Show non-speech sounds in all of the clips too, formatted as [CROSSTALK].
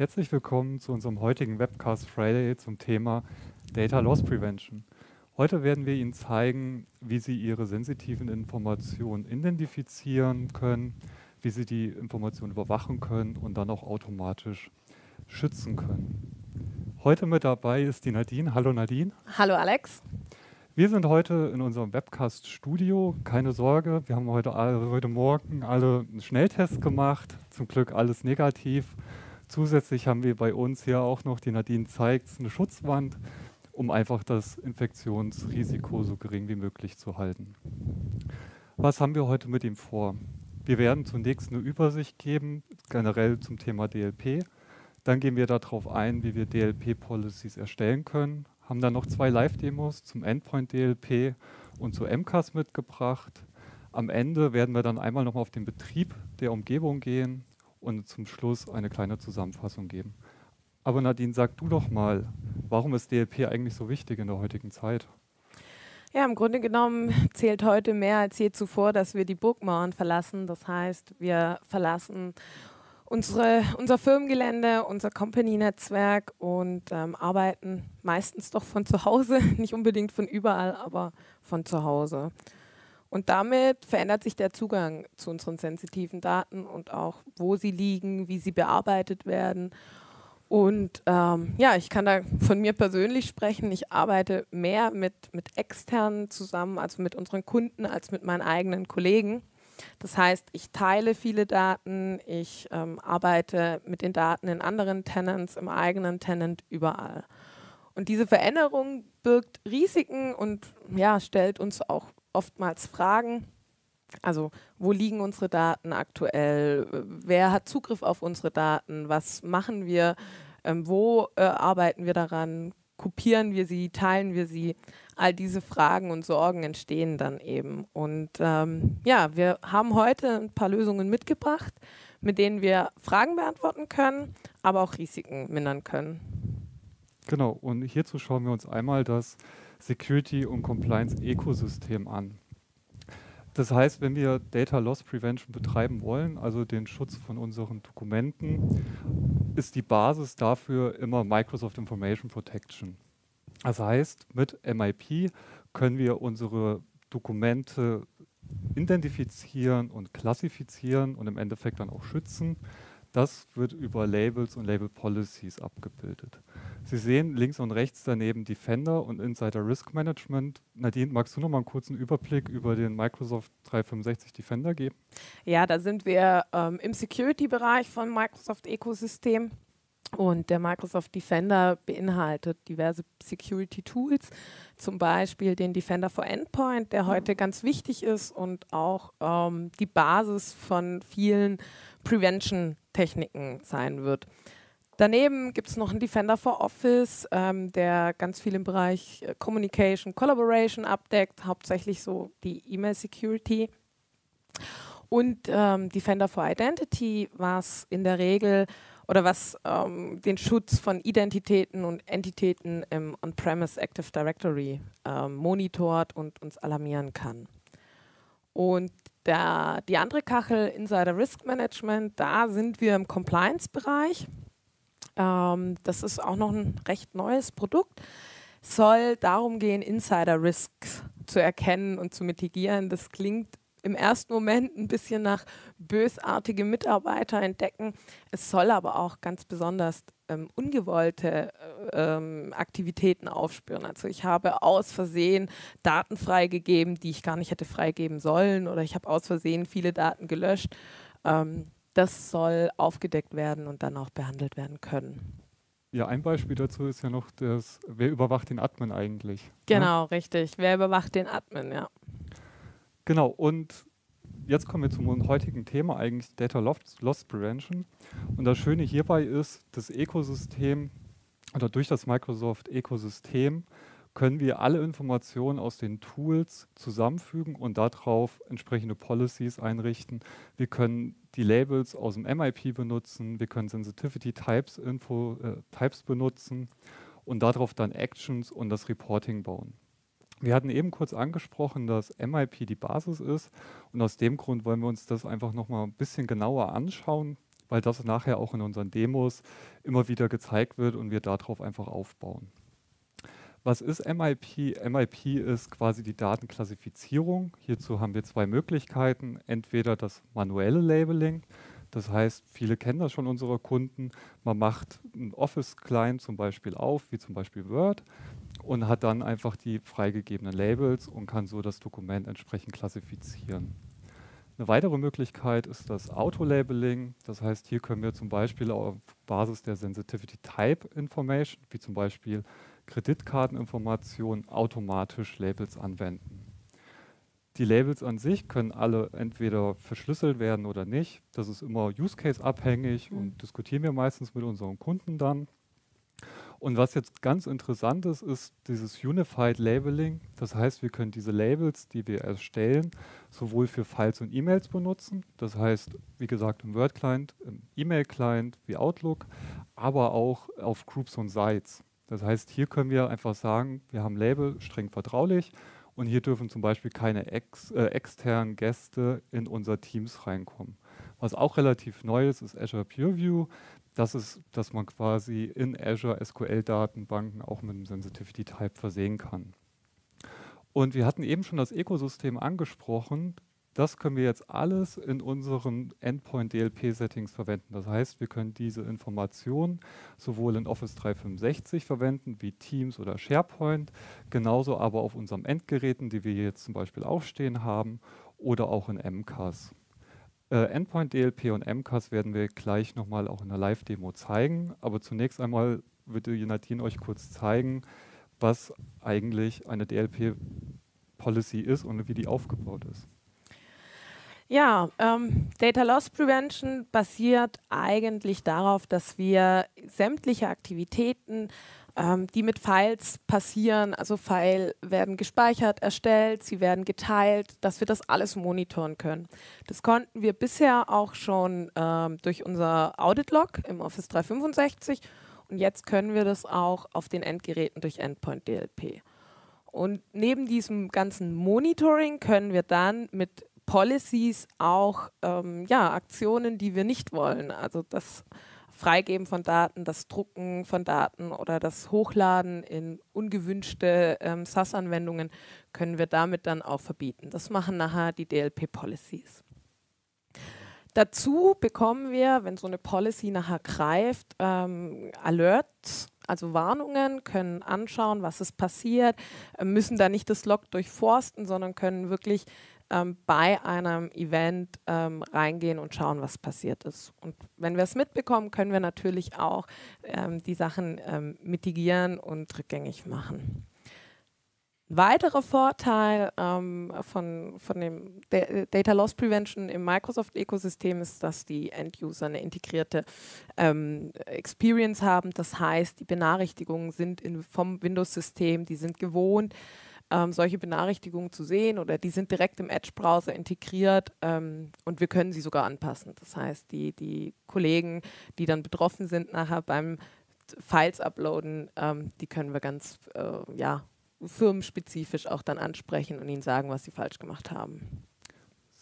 Herzlich willkommen zu unserem heutigen Webcast Friday zum Thema Data Loss Prevention. Heute werden wir Ihnen zeigen, wie Sie Ihre sensitiven Informationen identifizieren können, wie Sie die Informationen überwachen können und dann auch automatisch schützen können. Heute mit dabei ist die Nadine. Hallo Nadine. Hallo Alex. Wir sind heute in unserem Webcast-Studio. Keine Sorge, wir haben heute, heute Morgen alle einen Schnelltest gemacht. Zum Glück alles negativ. Zusätzlich haben wir bei uns hier auch noch, die Nadine zeigt, eine Schutzwand, um einfach das Infektionsrisiko so gering wie möglich zu halten. Was haben wir heute mit ihm vor? Wir werden zunächst eine Übersicht geben, generell zum Thema DLP. Dann gehen wir darauf ein, wie wir DLP-Policies erstellen können. Haben dann noch zwei Live-Demos zum Endpoint DLP und zu MCAS mitgebracht. Am Ende werden wir dann einmal noch auf den Betrieb der Umgebung gehen, und zum Schluss eine kleine Zusammenfassung geben. Aber Nadine, sag du doch mal, warum ist DLP eigentlich so wichtig in der heutigen Zeit? Ja, im Grunde genommen [LAUGHS] zählt heute mehr als je zuvor, dass wir die Burgmauern verlassen. Das heißt, wir verlassen unsere, unser Firmengelände, unser Company-Netzwerk und ähm, arbeiten meistens doch von zu Hause, [LAUGHS] nicht unbedingt von überall, aber von zu Hause. Und damit verändert sich der Zugang zu unseren sensitiven Daten und auch, wo sie liegen, wie sie bearbeitet werden. Und ähm, ja, ich kann da von mir persönlich sprechen. Ich arbeite mehr mit, mit externen zusammen, also mit unseren Kunden, als mit meinen eigenen Kollegen. Das heißt, ich teile viele Daten, ich ähm, arbeite mit den Daten in anderen Tenants, im eigenen Tenant, überall. Und diese Veränderung birgt Risiken und ja, stellt uns auch oftmals Fragen. Also wo liegen unsere Daten aktuell? Wer hat Zugriff auf unsere Daten? Was machen wir? Ähm, wo äh, arbeiten wir daran? Kopieren wir sie? Teilen wir sie? All diese Fragen und Sorgen entstehen dann eben. Und ähm, ja, wir haben heute ein paar Lösungen mitgebracht, mit denen wir Fragen beantworten können, aber auch Risiken mindern können. Genau, und hierzu schauen wir uns einmal das Security- und Compliance-Ökosystem an. Das heißt, wenn wir Data Loss Prevention betreiben wollen, also den Schutz von unseren Dokumenten, ist die Basis dafür immer Microsoft Information Protection. Das heißt, mit MIP können wir unsere Dokumente identifizieren und klassifizieren und im Endeffekt dann auch schützen. Das wird über Labels und Label Policies abgebildet. Sie sehen links und rechts daneben Defender und Insider Risk Management. Nadine, magst du noch mal einen kurzen Überblick über den Microsoft 365 Defender geben? Ja, da sind wir ähm, im Security-Bereich von Microsoft Ecosystem. Und der Microsoft Defender beinhaltet diverse Security Tools, zum Beispiel den Defender for Endpoint, der heute ganz wichtig ist und auch ähm, die Basis von vielen Prevention-Techniken sein wird. Daneben gibt es noch einen Defender for Office, ähm, der ganz viel im Bereich äh, Communication, Collaboration abdeckt, hauptsächlich so die E-Mail Security. Und ähm, Defender for Identity, was in der Regel oder was ähm, den Schutz von Identitäten und Entitäten im On-Premise Active Directory ähm, monitort und uns alarmieren kann. Und der, die andere Kachel, Insider Risk Management, da sind wir im Compliance-Bereich. Ähm, das ist auch noch ein recht neues Produkt. Soll darum gehen, Insider Risks zu erkennen und zu mitigieren. Das klingt im ersten Moment ein bisschen nach bösartige Mitarbeiter entdecken. Es soll aber auch ganz besonders ähm, ungewollte äh, ähm, Aktivitäten aufspüren. Also ich habe aus Versehen Daten freigegeben, die ich gar nicht hätte freigeben sollen oder ich habe aus Versehen viele Daten gelöscht. Ähm, das soll aufgedeckt werden und dann auch behandelt werden können. Ja, ein Beispiel dazu ist ja noch das, wer überwacht den Admin eigentlich? Ne? Genau, ne? richtig. Wer überwacht den Admin, ja. Genau, und jetzt kommen wir zum heutigen Thema eigentlich Data Loss Prevention. Und das Schöne hierbei ist, das Ökosystem oder durch das Microsoft Ökosystem können wir alle Informationen aus den Tools zusammenfügen und darauf entsprechende Policies einrichten. Wir können die Labels aus dem MIP benutzen, wir können Sensitivity Types, Info, äh, Types benutzen und darauf dann Actions und das Reporting bauen. Wir hatten eben kurz angesprochen, dass MIP die Basis ist und aus dem Grund wollen wir uns das einfach nochmal ein bisschen genauer anschauen, weil das nachher auch in unseren Demos immer wieder gezeigt wird und wir darauf einfach aufbauen. Was ist MIP? MIP ist quasi die Datenklassifizierung. Hierzu haben wir zwei Möglichkeiten. Entweder das manuelle Labeling, das heißt, viele kennen das schon, unsere Kunden. Man macht einen Office-Client zum Beispiel auf, wie zum Beispiel Word, und hat dann einfach die freigegebenen Labels und kann so das Dokument entsprechend klassifizieren. Eine weitere Möglichkeit ist das Auto-Labeling. Das heißt, hier können wir zum Beispiel auf Basis der Sensitivity Type Information, wie zum Beispiel Kreditkarteninformationen, automatisch Labels anwenden. Die Labels an sich können alle entweder verschlüsselt werden oder nicht. Das ist immer Use Case abhängig mhm. und diskutieren wir meistens mit unseren Kunden dann. Und was jetzt ganz interessant ist, ist dieses Unified Labeling. Das heißt, wir können diese Labels, die wir erstellen, sowohl für Files und E-Mails benutzen. Das heißt, wie gesagt, im Word-Client, im E-Mail-Client wie Outlook, aber auch auf Groups und Sites. Das heißt, hier können wir einfach sagen, wir haben Label streng vertraulich und hier dürfen zum Beispiel keine ex, äh, externen Gäste in unser Teams reinkommen. Was auch relativ neu ist, ist Azure PureView. Das ist, dass man quasi in Azure SQL-Datenbanken auch mit einem Sensitivity-Type versehen kann. Und wir hatten eben schon das Ökosystem angesprochen. Das können wir jetzt alles in unseren Endpoint-DLP-Settings verwenden. Das heißt, wir können diese Informationen sowohl in Office 365 verwenden, wie Teams oder SharePoint, genauso aber auf unseren Endgeräten, die wir jetzt zum Beispiel aufstehen haben, oder auch in MCAS. Äh, Endpoint DLP und MCAS werden wir gleich nochmal auch in der Live-Demo zeigen. Aber zunächst einmal würde Nadine euch kurz zeigen, was eigentlich eine DLP-Policy ist und wie die aufgebaut ist. Ja, ähm, Data Loss Prevention basiert eigentlich darauf, dass wir sämtliche Aktivitäten ähm, die mit Files passieren. Also File werden gespeichert, erstellt, sie werden geteilt, dass wir das alles monitoren können. Das konnten wir bisher auch schon ähm, durch unser Audit-Log im Office 365 und jetzt können wir das auch auf den Endgeräten durch Endpoint DLP. Und neben diesem ganzen Monitoring können wir dann mit Policies auch ähm, ja, Aktionen, die wir nicht wollen. Also das Freigeben von Daten, das Drucken von Daten oder das Hochladen in ungewünschte ähm, SAS-Anwendungen können wir damit dann auch verbieten. Das machen nachher die DLP-Policies. Dazu bekommen wir, wenn so eine Policy nachher greift, ähm, Alerts, also Warnungen, können anschauen, was ist passiert, müssen da nicht das Log durchforsten, sondern können wirklich ähm, bei einem Event ähm, reingehen und schauen, was passiert ist. Und wenn wir es mitbekommen, können wir natürlich auch ähm, die Sachen ähm, mitigieren und rückgängig machen. Ein weiterer Vorteil ähm, von, von dem D Data Loss Prevention im Microsoft-Ökosystem ist, dass die End-User eine integrierte ähm, Experience haben. Das heißt, die Benachrichtigungen sind in, vom Windows-System, die sind gewohnt, ähm, solche Benachrichtigungen zu sehen oder die sind direkt im Edge-Browser integriert ähm, und wir können sie sogar anpassen. Das heißt, die, die Kollegen, die dann betroffen sind nachher beim Files uploaden, ähm, die können wir ganz äh, ja, firmenspezifisch auch dann ansprechen und ihnen sagen, was sie falsch gemacht haben.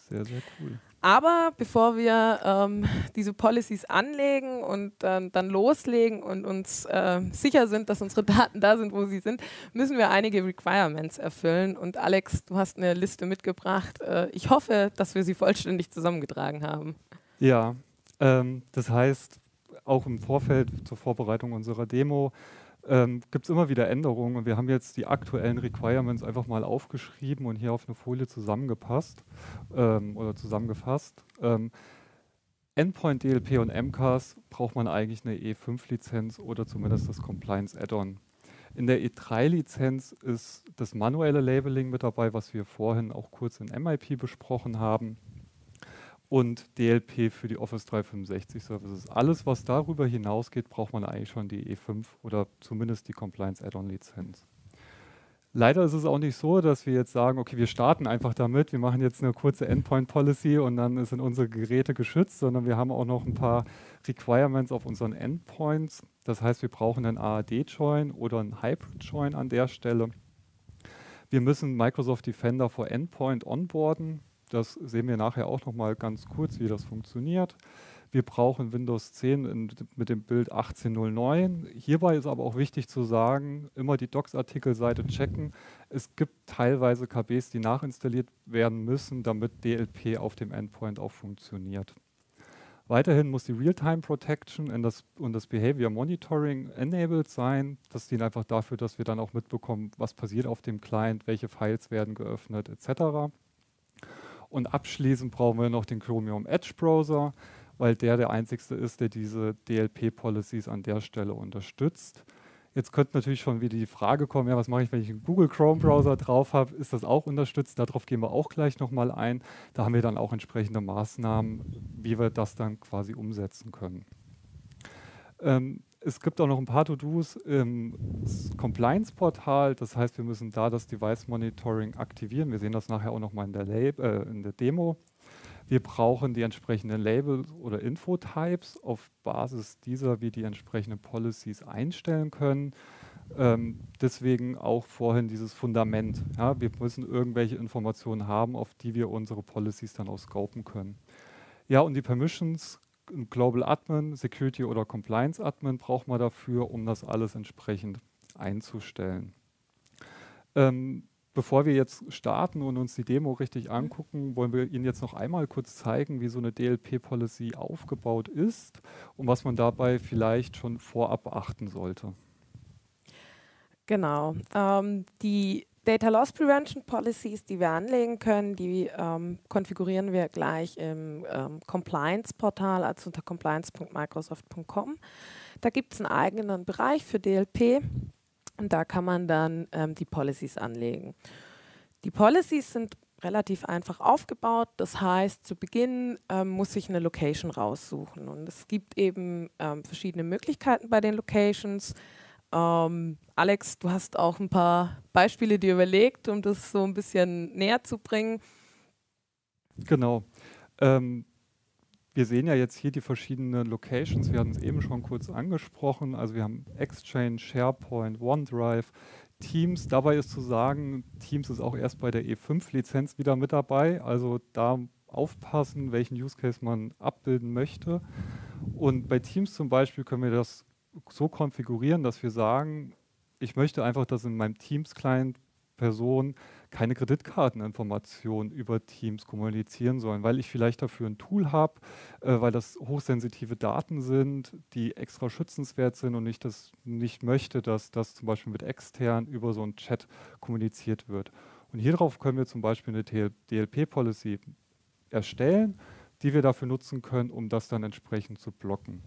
Sehr, sehr cool. Aber bevor wir ähm, diese Policies anlegen und ähm, dann loslegen und uns äh, sicher sind, dass unsere Daten da sind, wo sie sind, müssen wir einige Requirements erfüllen. Und Alex, du hast eine Liste mitgebracht. Äh, ich hoffe, dass wir sie vollständig zusammengetragen haben. Ja, ähm, das heißt, auch im Vorfeld zur Vorbereitung unserer Demo ähm, gibt es immer wieder Änderungen und wir haben jetzt die aktuellen Requirements einfach mal aufgeschrieben und hier auf eine Folie zusammengepasst ähm, oder zusammengefasst. Ähm, Endpoint DLP und MCAS braucht man eigentlich eine E5-Lizenz oder zumindest das Compliance Add-on. In der E3-Lizenz ist das manuelle Labeling mit dabei, was wir vorhin auch kurz in MIP besprochen haben und DLP für die Office 365 Services. Alles, was darüber hinausgeht, braucht man eigentlich schon die E5 oder zumindest die Compliance Add-on Lizenz. Leider ist es auch nicht so, dass wir jetzt sagen, okay, wir starten einfach damit, wir machen jetzt eine kurze Endpoint Policy und dann sind unsere Geräte geschützt, sondern wir haben auch noch ein paar Requirements auf unseren Endpoints. Das heißt, wir brauchen einen AAD-Join oder einen Hybrid-Join an der Stelle. Wir müssen Microsoft Defender for Endpoint onboarden. Das sehen wir nachher auch noch mal ganz kurz, wie das funktioniert. Wir brauchen Windows 10 in, mit dem Bild 1809. Hierbei ist aber auch wichtig zu sagen, immer die Docs-Artikelseite checken. Es gibt teilweise KBs, die nachinstalliert werden müssen, damit DLP auf dem Endpoint auch funktioniert. Weiterhin muss die Real-Time Protection und das, und das Behavior Monitoring enabled sein. Das dient einfach dafür, dass wir dann auch mitbekommen, was passiert auf dem Client, welche Files werden geöffnet etc. Und abschließend brauchen wir noch den Chromium Edge Browser, weil der der einzigste ist, der diese DLP-Policies an der Stelle unterstützt. Jetzt könnte natürlich schon wieder die Frage kommen, ja, was mache ich, wenn ich einen Google Chrome Browser drauf habe? Ist das auch unterstützt? Darauf gehen wir auch gleich nochmal ein. Da haben wir dann auch entsprechende Maßnahmen, wie wir das dann quasi umsetzen können. Ähm, es gibt auch noch ein paar To-Dos im Compliance-Portal. Das heißt, wir müssen da das Device-Monitoring aktivieren. Wir sehen das nachher auch nochmal in, äh, in der Demo. Wir brauchen die entsprechenden Labels oder Infotypes, auf Basis dieser wir die entsprechenden Policies einstellen können. Ähm, deswegen auch vorhin dieses Fundament. Ja, wir müssen irgendwelche Informationen haben, auf die wir unsere Policies dann auch scopen können. Ja, und die Permissions, Global Admin, Security oder Compliance Admin braucht man dafür, um das alles entsprechend einzustellen. Ähm, Bevor wir jetzt starten und uns die Demo richtig mhm. angucken, wollen wir Ihnen jetzt noch einmal kurz zeigen, wie so eine DLP-Policy aufgebaut ist und was man dabei vielleicht schon vorab beachten sollte. Genau. Ähm, die Data Loss Prevention Policies, die wir anlegen können, die ähm, konfigurieren wir gleich im ähm, Compliance-Portal, also unter compliance.microsoft.com. Da gibt es einen eigenen Bereich für DLP und da kann man dann ähm, die Policies anlegen. Die Policies sind relativ einfach aufgebaut. Das heißt, zu Beginn ähm, muss ich eine Location raussuchen. Und es gibt eben ähm, verschiedene Möglichkeiten bei den Locations. Ähm, Alex, du hast auch ein paar Beispiele dir überlegt, um das so ein bisschen näher zu bringen. Genau. Ähm, wir sehen ja jetzt hier die verschiedenen Locations. Wir hatten es eben schon kurz angesprochen. Also wir haben Exchange, SharePoint, OneDrive, Teams. Dabei ist zu sagen, Teams ist auch erst bei der E5-Lizenz wieder mit dabei. Also da aufpassen, welchen Use Case man abbilden möchte. Und bei Teams zum Beispiel können wir das so konfigurieren, dass wir sagen, ich möchte einfach, dass in meinem Teams-Client Personen keine Kreditkarteninformationen über Teams kommunizieren sollen, weil ich vielleicht dafür ein Tool habe, äh, weil das hochsensitive Daten sind, die extra schützenswert sind und ich das nicht möchte, dass das zum Beispiel mit extern über so einen Chat kommuniziert wird. Und hierauf können wir zum Beispiel eine DLP-Policy erstellen, die wir dafür nutzen können, um das dann entsprechend zu blocken.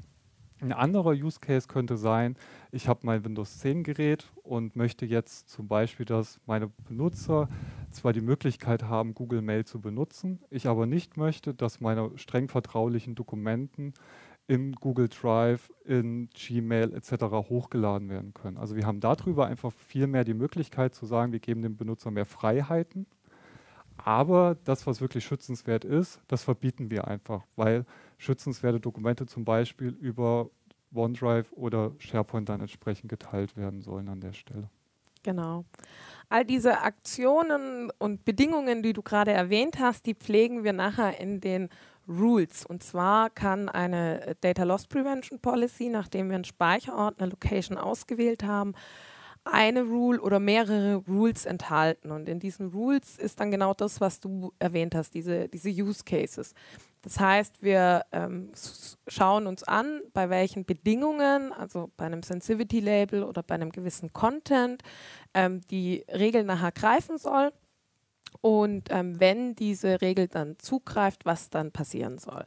Ein anderer Use Case könnte sein, ich habe mein Windows 10 Gerät und möchte jetzt zum Beispiel, dass meine Benutzer zwar die Möglichkeit haben, Google Mail zu benutzen, ich aber nicht möchte, dass meine streng vertraulichen Dokumenten in Google Drive, in Gmail etc. hochgeladen werden können. Also wir haben darüber einfach viel mehr die Möglichkeit zu sagen, wir geben dem Benutzer mehr Freiheiten aber das, was wirklich schützenswert ist, das verbieten wir einfach, weil schützenswerte Dokumente zum Beispiel über OneDrive oder SharePoint dann entsprechend geteilt werden sollen an der Stelle. Genau. All diese Aktionen und Bedingungen, die du gerade erwähnt hast, die pflegen wir nachher in den Rules. Und zwar kann eine Data Loss Prevention Policy, nachdem wir einen Speicherort, eine Location ausgewählt haben, eine Rule oder mehrere Rules enthalten. Und in diesen Rules ist dann genau das, was du erwähnt hast, diese, diese Use Cases. Das heißt, wir ähm, schauen uns an, bei welchen Bedingungen, also bei einem Sensitivity-Label oder bei einem gewissen Content, ähm, die Regel nachher greifen soll. Und ähm, wenn diese Regel dann zugreift, was dann passieren soll.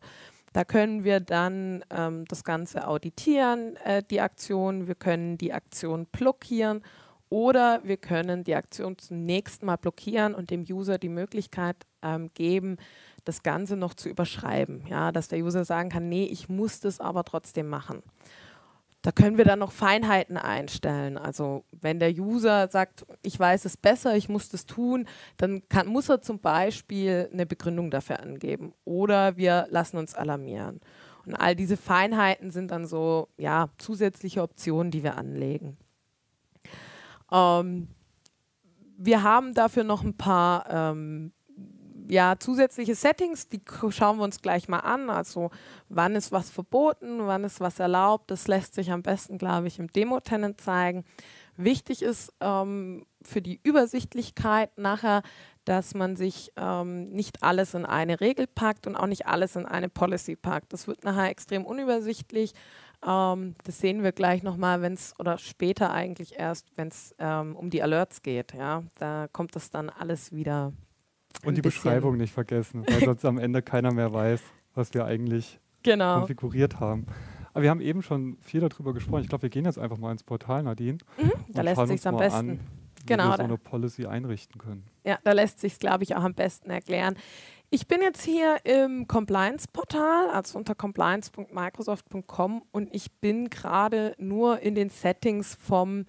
Da können wir dann ähm, das Ganze auditieren, äh, die Aktion. Wir können die Aktion blockieren oder wir können die Aktion zunächst mal blockieren und dem User die Möglichkeit ähm, geben, das Ganze noch zu überschreiben. Ja, dass der User sagen kann, nee, ich muss das aber trotzdem machen. Da können wir dann noch Feinheiten einstellen. Also wenn der User sagt, ich weiß es besser, ich muss das tun, dann kann, muss er zum Beispiel eine Begründung dafür angeben. Oder wir lassen uns alarmieren. Und all diese Feinheiten sind dann so ja, zusätzliche Optionen, die wir anlegen. Ähm, wir haben dafür noch ein paar ähm, ja, zusätzliche Settings, die schauen wir uns gleich mal an. Also wann ist was verboten, wann ist was erlaubt. Das lässt sich am besten, glaube ich, im Demo-Tenant zeigen. Wichtig ist ähm, für die Übersichtlichkeit nachher, dass man sich ähm, nicht alles in eine Regel packt und auch nicht alles in eine Policy packt. Das wird nachher extrem unübersichtlich. Ähm, das sehen wir gleich nochmal, wenn es oder später eigentlich erst, wenn es ähm, um die Alerts geht. Ja, da kommt das dann alles wieder. Und die Beschreibung nicht vergessen, weil sonst am Ende keiner mehr weiß, was wir eigentlich genau. konfiguriert haben. Aber wir haben eben schon viel darüber gesprochen. Ich glaube, wir gehen jetzt einfach mal ins Portal, Nadine. Mhm, da lässt sich am besten. An, genau, wir so eine Policy einrichten können. Ja, da lässt sich glaube ich, auch am besten erklären. Ich bin jetzt hier im Compliance-Portal, also unter compliance.microsoft.com und ich bin gerade nur in den Settings vom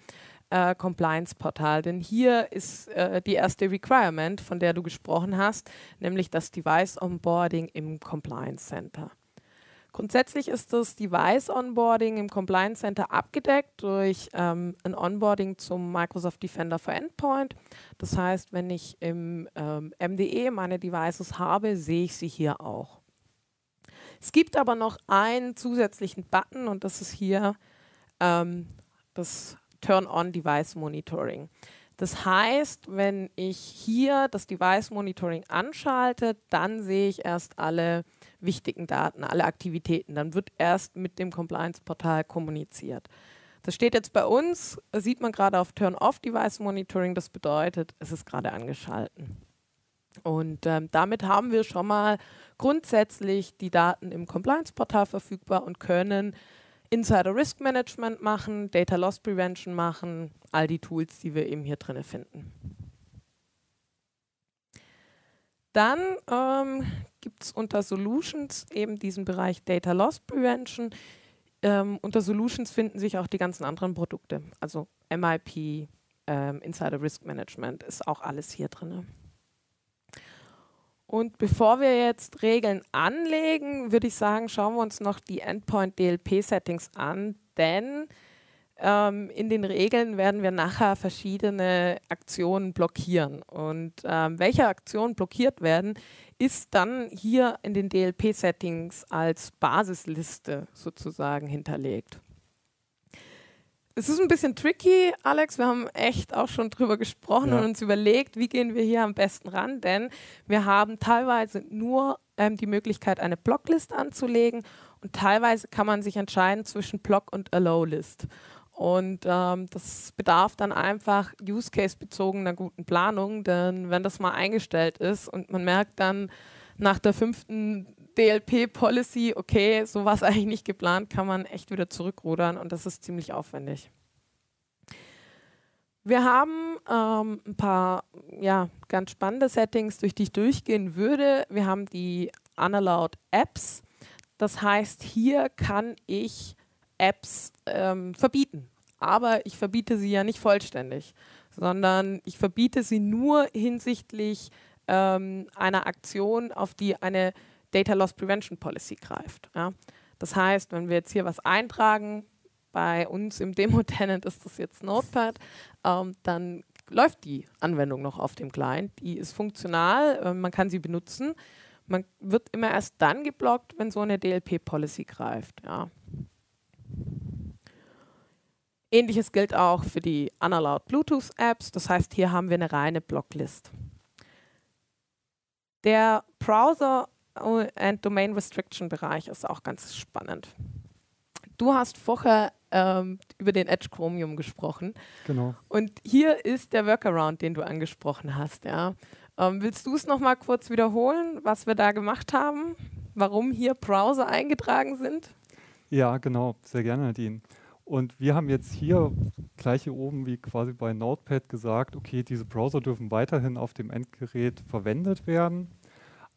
äh, Compliance-Portal. Denn hier ist äh, die erste Requirement, von der du gesprochen hast, nämlich das Device Onboarding im Compliance Center. Grundsätzlich ist das Device-Onboarding im Compliance Center abgedeckt durch ähm, ein Onboarding zum Microsoft Defender for Endpoint. Das heißt, wenn ich im ähm, MDE meine Devices habe, sehe ich sie hier auch. Es gibt aber noch einen zusätzlichen Button und das ist hier ähm, das Turn-on Device Monitoring. Das heißt, wenn ich hier das Device Monitoring anschalte, dann sehe ich erst alle wichtigen Daten, alle Aktivitäten. Dann wird erst mit dem Compliance-Portal kommuniziert. Das steht jetzt bei uns, sieht man gerade auf Turn-off-Device-Monitoring, das bedeutet, es ist gerade angeschalten. Und ähm, damit haben wir schon mal grundsätzlich die Daten im Compliance-Portal verfügbar und können Insider Risk Management machen, Data Loss Prevention machen, all die Tools, die wir eben hier drin finden. Dann ähm, gibt es unter Solutions eben diesen Bereich Data Loss Prevention. Ähm, unter Solutions finden sich auch die ganzen anderen Produkte, also MIP, ähm, Insider Risk Management ist auch alles hier drin. Und bevor wir jetzt Regeln anlegen, würde ich sagen, schauen wir uns noch die Endpoint DLP Settings an, denn ähm, in den Regeln werden wir nachher verschiedene Aktionen blockieren. Und ähm, welche Aktionen blockiert werden, ist dann hier in den DLP-Settings als Basisliste sozusagen hinterlegt. Es ist ein bisschen tricky, Alex. Wir haben echt auch schon drüber gesprochen ja. und uns überlegt, wie gehen wir hier am besten ran, denn wir haben teilweise nur ähm, die Möglichkeit, eine Blocklist anzulegen und teilweise kann man sich entscheiden zwischen Block und Allow-List. Und ähm, das bedarf dann einfach Use Case bezogener guten Planung, denn wenn das mal eingestellt ist und man merkt dann nach der fünften DLP-Policy, okay, so war es [LAUGHS] eigentlich nicht geplant, kann man echt wieder zurückrudern und das ist ziemlich aufwendig. Wir haben ähm, ein paar ja, ganz spannende Settings, durch die ich durchgehen würde. Wir haben die Unallowed Apps. Das heißt, hier kann ich Apps ähm, verbieten. Aber ich verbiete sie ja nicht vollständig, sondern ich verbiete sie nur hinsichtlich ähm, einer Aktion, auf die eine Data Loss Prevention Policy greift. Ja. Das heißt, wenn wir jetzt hier was eintragen, bei uns im Demo-Tenant ist das jetzt Notepad, ähm, dann läuft die Anwendung noch auf dem Client. Die ist funktional, äh, man kann sie benutzen. Man wird immer erst dann geblockt, wenn so eine DLP-Policy greift. Ja. Ähnliches gilt auch für die Unallowed Bluetooth Apps. Das heißt, hier haben wir eine reine Blocklist. Der Browser and Domain Restriction Bereich ist auch ganz spannend. Du hast vorher ähm, über den Edge Chromium gesprochen. Genau. Und hier ist der Workaround, den du angesprochen hast. Ja. Ähm, willst du es nochmal kurz wiederholen, was wir da gemacht haben? Warum hier Browser eingetragen sind? Ja, genau. Sehr gerne, Nadine. Und wir haben jetzt hier gleich hier oben wie quasi bei Notepad gesagt, okay, diese Browser dürfen weiterhin auf dem Endgerät verwendet werden,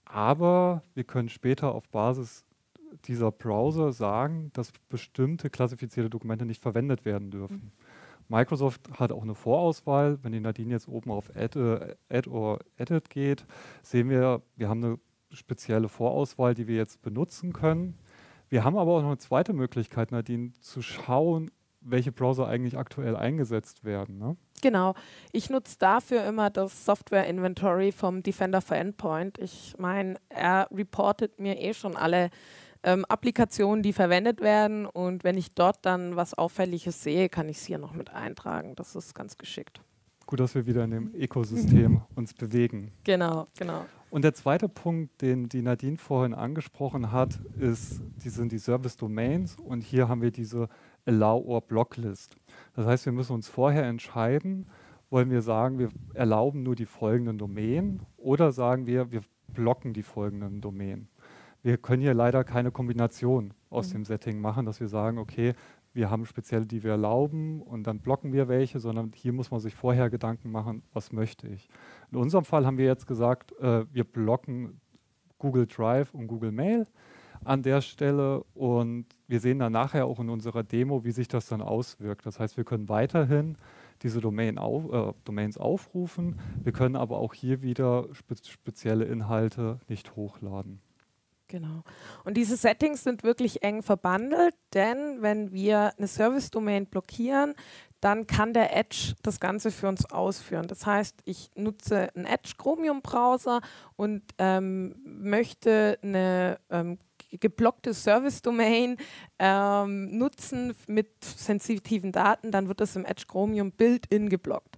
aber wir können später auf Basis dieser Browser sagen, dass bestimmte klassifizierte Dokumente nicht verwendet werden dürfen. Mhm. Microsoft hat auch eine Vorauswahl. Wenn die Nadine jetzt oben auf Add, äh, Add or Edit geht, sehen wir, wir haben eine spezielle Vorauswahl, die wir jetzt benutzen können. Wir haben aber auch noch eine zweite Möglichkeit, Nadine, zu schauen, welche Browser eigentlich aktuell eingesetzt werden. Ne? Genau. Ich nutze dafür immer das Software Inventory vom Defender for Endpoint. Ich meine, er reportet mir eh schon alle ähm, Applikationen, die verwendet werden. Und wenn ich dort dann was Auffälliges sehe, kann ich es hier noch mit eintragen. Das ist ganz geschickt. Gut, dass wir wieder in dem Ökosystem [LAUGHS] uns bewegen. Genau, genau. Und der zweite Punkt, den die Nadine vorhin angesprochen hat, ist, die sind die Service Domains und hier haben wir diese Allow or Block List. Das heißt, wir müssen uns vorher entscheiden, wollen wir sagen, wir erlauben nur die folgenden Domänen oder sagen wir, wir blocken die folgenden Domänen. Wir können hier leider keine Kombination aus mhm. dem Setting machen, dass wir sagen, okay, wir haben spezielle, die wir erlauben und dann blocken wir welche, sondern hier muss man sich vorher Gedanken machen, was möchte ich. In unserem Fall haben wir jetzt gesagt, äh, wir blocken Google Drive und Google Mail an der Stelle und wir sehen dann nachher auch in unserer Demo, wie sich das dann auswirkt. Das heißt, wir können weiterhin diese Domain auf, äh, Domains aufrufen, wir können aber auch hier wieder spe spezielle Inhalte nicht hochladen. Genau. Und diese Settings sind wirklich eng verbandelt, denn wenn wir eine Service-Domain blockieren, dann kann der Edge das Ganze für uns ausführen. Das heißt, ich nutze einen Edge Chromium Browser und ähm, möchte eine ähm, geblockte Service-Domain ähm, nutzen mit sensitiven Daten, dann wird das im Edge Chromium Build-in geblockt.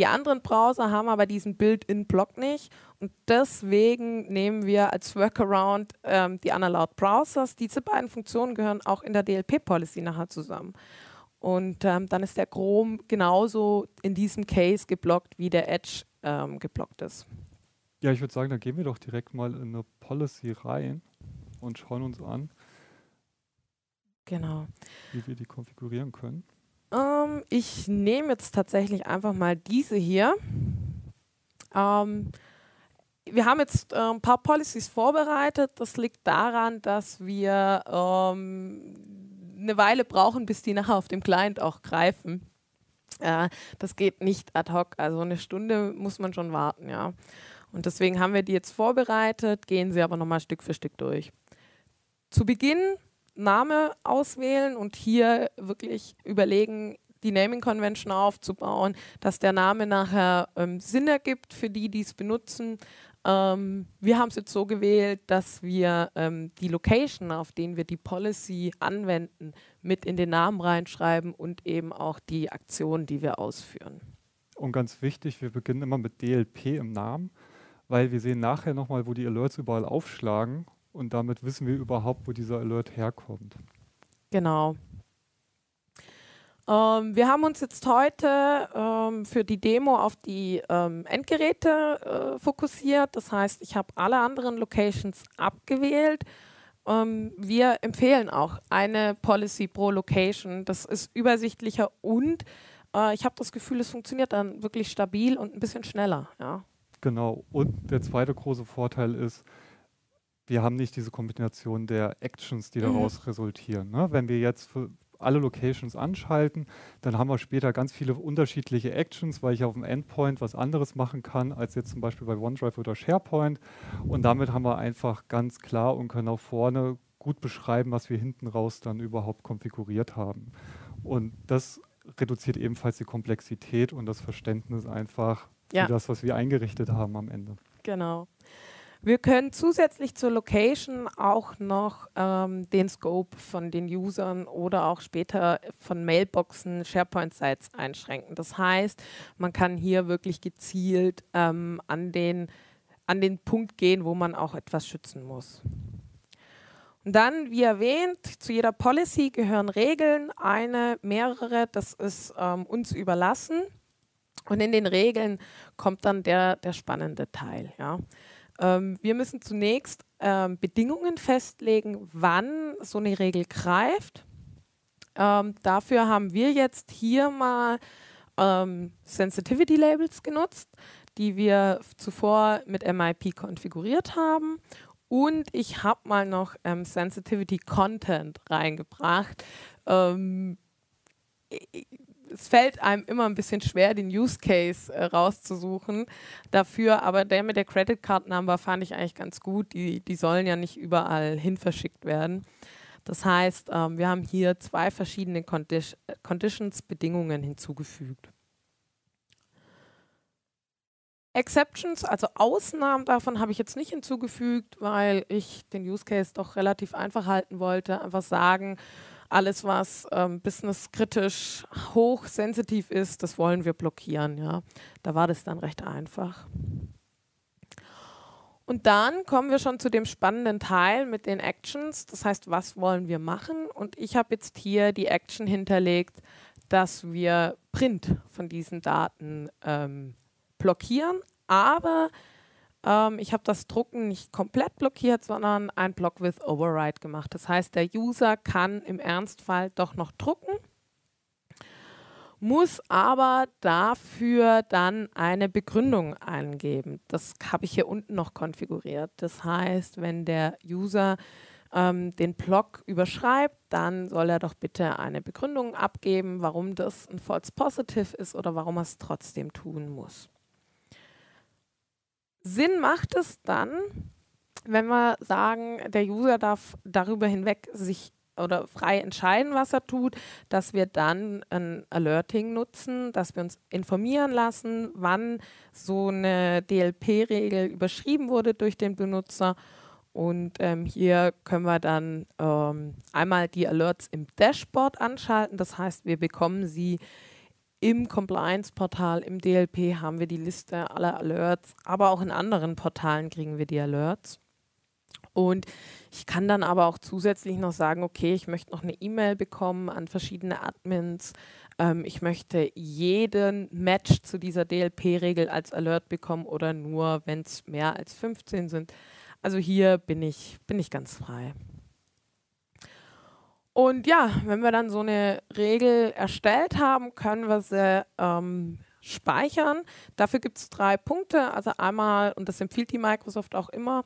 Die anderen Browser haben aber diesen Build-in-Block nicht und deswegen nehmen wir als Workaround ähm, die Unallowed Browsers. Diese beiden Funktionen gehören auch in der DLP-Policy nachher zusammen. Und ähm, dann ist der Chrome genauso in diesem Case geblockt, wie der Edge ähm, geblockt ist. Ja, ich würde sagen, dann gehen wir doch direkt mal in eine Policy rein und schauen uns an, genau. wie wir die konfigurieren können. Ähm, ich nehme jetzt tatsächlich einfach mal diese hier. Ähm, wir haben jetzt äh, ein paar Policies vorbereitet. Das liegt daran, dass wir ähm, eine Weile brauchen, bis die nachher auf dem Client auch greifen. Äh, das geht nicht ad hoc. Also eine Stunde muss man schon warten, ja. Und deswegen haben wir die jetzt vorbereitet, gehen sie aber nochmal Stück für Stück durch. Zu Beginn Name auswählen und hier wirklich überlegen, die Naming Convention aufzubauen, dass der Name nachher ähm, Sinn ergibt für die, die es benutzen. Ähm, wir haben es jetzt so gewählt, dass wir ähm, die Location, auf denen wir die Policy anwenden, mit in den Namen reinschreiben und eben auch die Aktion, die wir ausführen. Und ganz wichtig, wir beginnen immer mit DLP im Namen, weil wir sehen nachher nochmal, wo die Alerts überall aufschlagen und damit wissen wir überhaupt, wo dieser Alert herkommt. Genau. Ähm, wir haben uns jetzt heute ähm, für die Demo auf die ähm, Endgeräte äh, fokussiert. Das heißt, ich habe alle anderen Locations abgewählt. Ähm, wir empfehlen auch eine Policy pro Location. Das ist übersichtlicher und äh, ich habe das Gefühl, es funktioniert dann wirklich stabil und ein bisschen schneller. Ja. Genau. Und der zweite große Vorteil ist, wir haben nicht diese Kombination der Actions, die daraus mhm. resultieren. Ne? Wenn wir jetzt für alle Locations anschalten, dann haben wir später ganz viele unterschiedliche Actions, weil ich auf dem Endpoint was anderes machen kann, als jetzt zum Beispiel bei OneDrive oder SharePoint. Und damit haben wir einfach ganz klar und können auch vorne gut beschreiben, was wir hinten raus dann überhaupt konfiguriert haben. Und das reduziert ebenfalls die Komplexität und das Verständnis einfach ja. für das, was wir eingerichtet haben am Ende. Genau. Wir können zusätzlich zur Location auch noch ähm, den Scope von den Usern oder auch später von Mailboxen, SharePoint-Sites einschränken. Das heißt, man kann hier wirklich gezielt ähm, an, den, an den Punkt gehen, wo man auch etwas schützen muss. Und dann, wie erwähnt, zu jeder Policy gehören Regeln, eine, mehrere, das ist ähm, uns überlassen. Und in den Regeln kommt dann der, der spannende Teil. Ja. Ähm, wir müssen zunächst ähm, Bedingungen festlegen, wann so eine Regel greift. Ähm, dafür haben wir jetzt hier mal ähm, Sensitivity Labels genutzt, die wir zuvor mit MIP konfiguriert haben. Und ich habe mal noch ähm, Sensitivity Content reingebracht. Ähm, es fällt einem immer ein bisschen schwer, den Use Case äh, rauszusuchen dafür, aber der mit der Credit Card Number fand ich eigentlich ganz gut. Die, die sollen ja nicht überall hin verschickt werden. Das heißt, ähm, wir haben hier zwei verschiedene Condi Conditions, Bedingungen hinzugefügt. Exceptions, also Ausnahmen davon habe ich jetzt nicht hinzugefügt, weil ich den Use Case doch relativ einfach halten wollte. Einfach sagen, alles, was ähm, businesskritisch hochsensitiv ist, das wollen wir blockieren. Ja. Da war das dann recht einfach. Und dann kommen wir schon zu dem spannenden Teil mit den Actions. Das heißt, was wollen wir machen? Und ich habe jetzt hier die Action hinterlegt, dass wir Print von diesen Daten ähm, blockieren, aber ähm, ich habe das Drucken nicht komplett blockiert, sondern ein Block with Override gemacht. Das heißt, der User kann im Ernstfall doch noch drucken, muss aber dafür dann eine Begründung eingeben. Das habe ich hier unten noch konfiguriert. Das heißt, wenn der User ähm, den Block überschreibt, dann soll er doch bitte eine Begründung abgeben, warum das ein False Positive ist oder warum er es trotzdem tun muss. Sinn macht es dann, wenn wir sagen, der User darf darüber hinweg sich oder frei entscheiden, was er tut, dass wir dann ein Alerting nutzen, dass wir uns informieren lassen, wann so eine DLP-Regel überschrieben wurde durch den Benutzer. Und ähm, hier können wir dann ähm, einmal die Alerts im Dashboard anschalten. Das heißt, wir bekommen sie im Compliance-Portal, im DLP haben wir die Liste aller Alerts, aber auch in anderen Portalen kriegen wir die Alerts. Und ich kann dann aber auch zusätzlich noch sagen, okay, ich möchte noch eine E-Mail bekommen an verschiedene Admins. Ähm, ich möchte jeden Match zu dieser DLP-Regel als Alert bekommen oder nur, wenn es mehr als 15 sind. Also hier bin ich, bin ich ganz frei. Und ja, wenn wir dann so eine Regel erstellt haben, können wir sie ähm, speichern. Dafür gibt es drei Punkte. Also einmal, und das empfiehlt die Microsoft auch immer,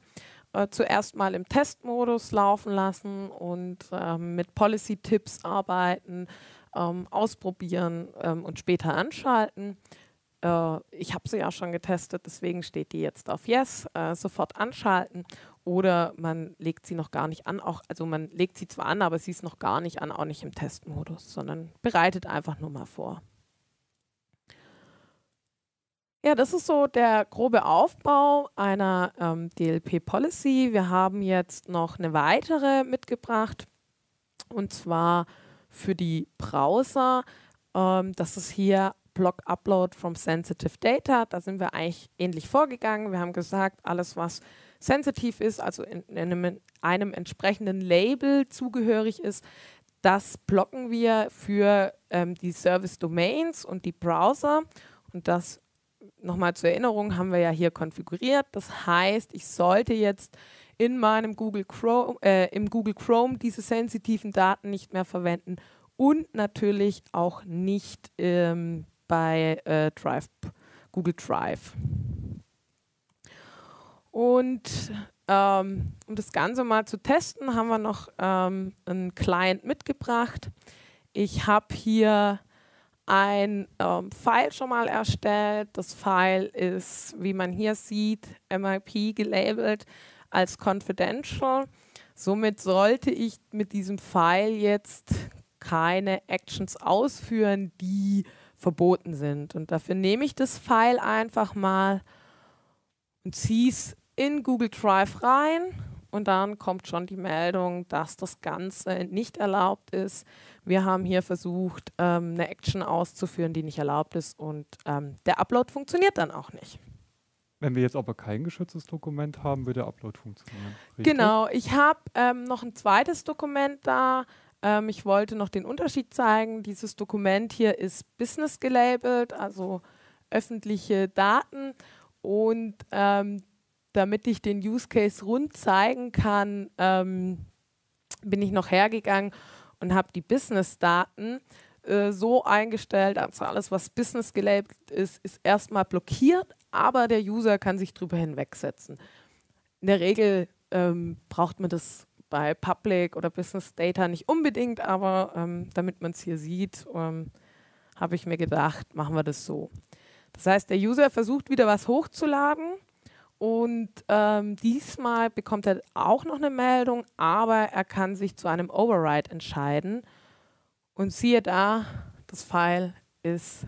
äh, zuerst mal im Testmodus laufen lassen und ähm, mit Policy-Tipps arbeiten, ähm, ausprobieren ähm, und später anschalten. Äh, ich habe sie ja schon getestet, deswegen steht die jetzt auf Yes, äh, sofort anschalten oder man legt sie noch gar nicht an, auch, also man legt sie zwar an, aber sie ist noch gar nicht an, auch nicht im Testmodus, sondern bereitet einfach nur mal vor. Ja, das ist so der grobe Aufbau einer ähm, DLP-Policy. Wir haben jetzt noch eine weitere mitgebracht und zwar für die Browser. Ähm, das ist hier Block Upload from Sensitive Data. Da sind wir eigentlich ähnlich vorgegangen. Wir haben gesagt, alles, was sensitiv ist, also in, in einem, einem, entsprechenden Label zugehörig ist, das blocken wir für ähm, die Service Domains und die Browser. Und das nochmal zur Erinnerung haben wir ja hier konfiguriert. Das heißt, ich sollte jetzt in meinem Google Chrome, äh, im Google Chrome diese sensitiven Daten nicht mehr verwenden und natürlich auch nicht ähm, bei äh, Drive, Google Drive. Und ähm, um das Ganze mal zu testen, haben wir noch ähm, einen Client mitgebracht. Ich habe hier ein ähm, File schon mal erstellt. Das File ist, wie man hier sieht, MIP gelabelt als confidential. Somit sollte ich mit diesem File jetzt keine Actions ausführen, die verboten sind. Und dafür nehme ich das File einfach mal und ziehe es in Google Drive rein und dann kommt schon die Meldung, dass das Ganze nicht erlaubt ist. Wir haben hier versucht, ähm, eine Action auszuführen, die nicht erlaubt ist und ähm, der Upload funktioniert dann auch nicht. Wenn wir jetzt aber kein geschütztes Dokument haben, wird der Upload funktionieren. Richtig? Genau, ich habe ähm, noch ein zweites Dokument da. Ähm, ich wollte noch den Unterschied zeigen. Dieses Dokument hier ist Business gelabelt, also öffentliche Daten. Und ähm, damit ich den Use Case rund zeigen kann, ähm, bin ich noch hergegangen und habe die Business-Daten äh, so eingestellt, also alles, was Business gelabelt ist, ist erstmal blockiert, aber der User kann sich drüber hinwegsetzen. In der Regel ähm, braucht man das bei Public oder Business Data nicht unbedingt, aber ähm, damit man es hier sieht, ähm, habe ich mir gedacht, machen wir das so. Das heißt, der User versucht wieder was hochzuladen und ähm, diesmal bekommt er auch noch eine Meldung, aber er kann sich zu einem Override entscheiden. Und siehe da, das File ist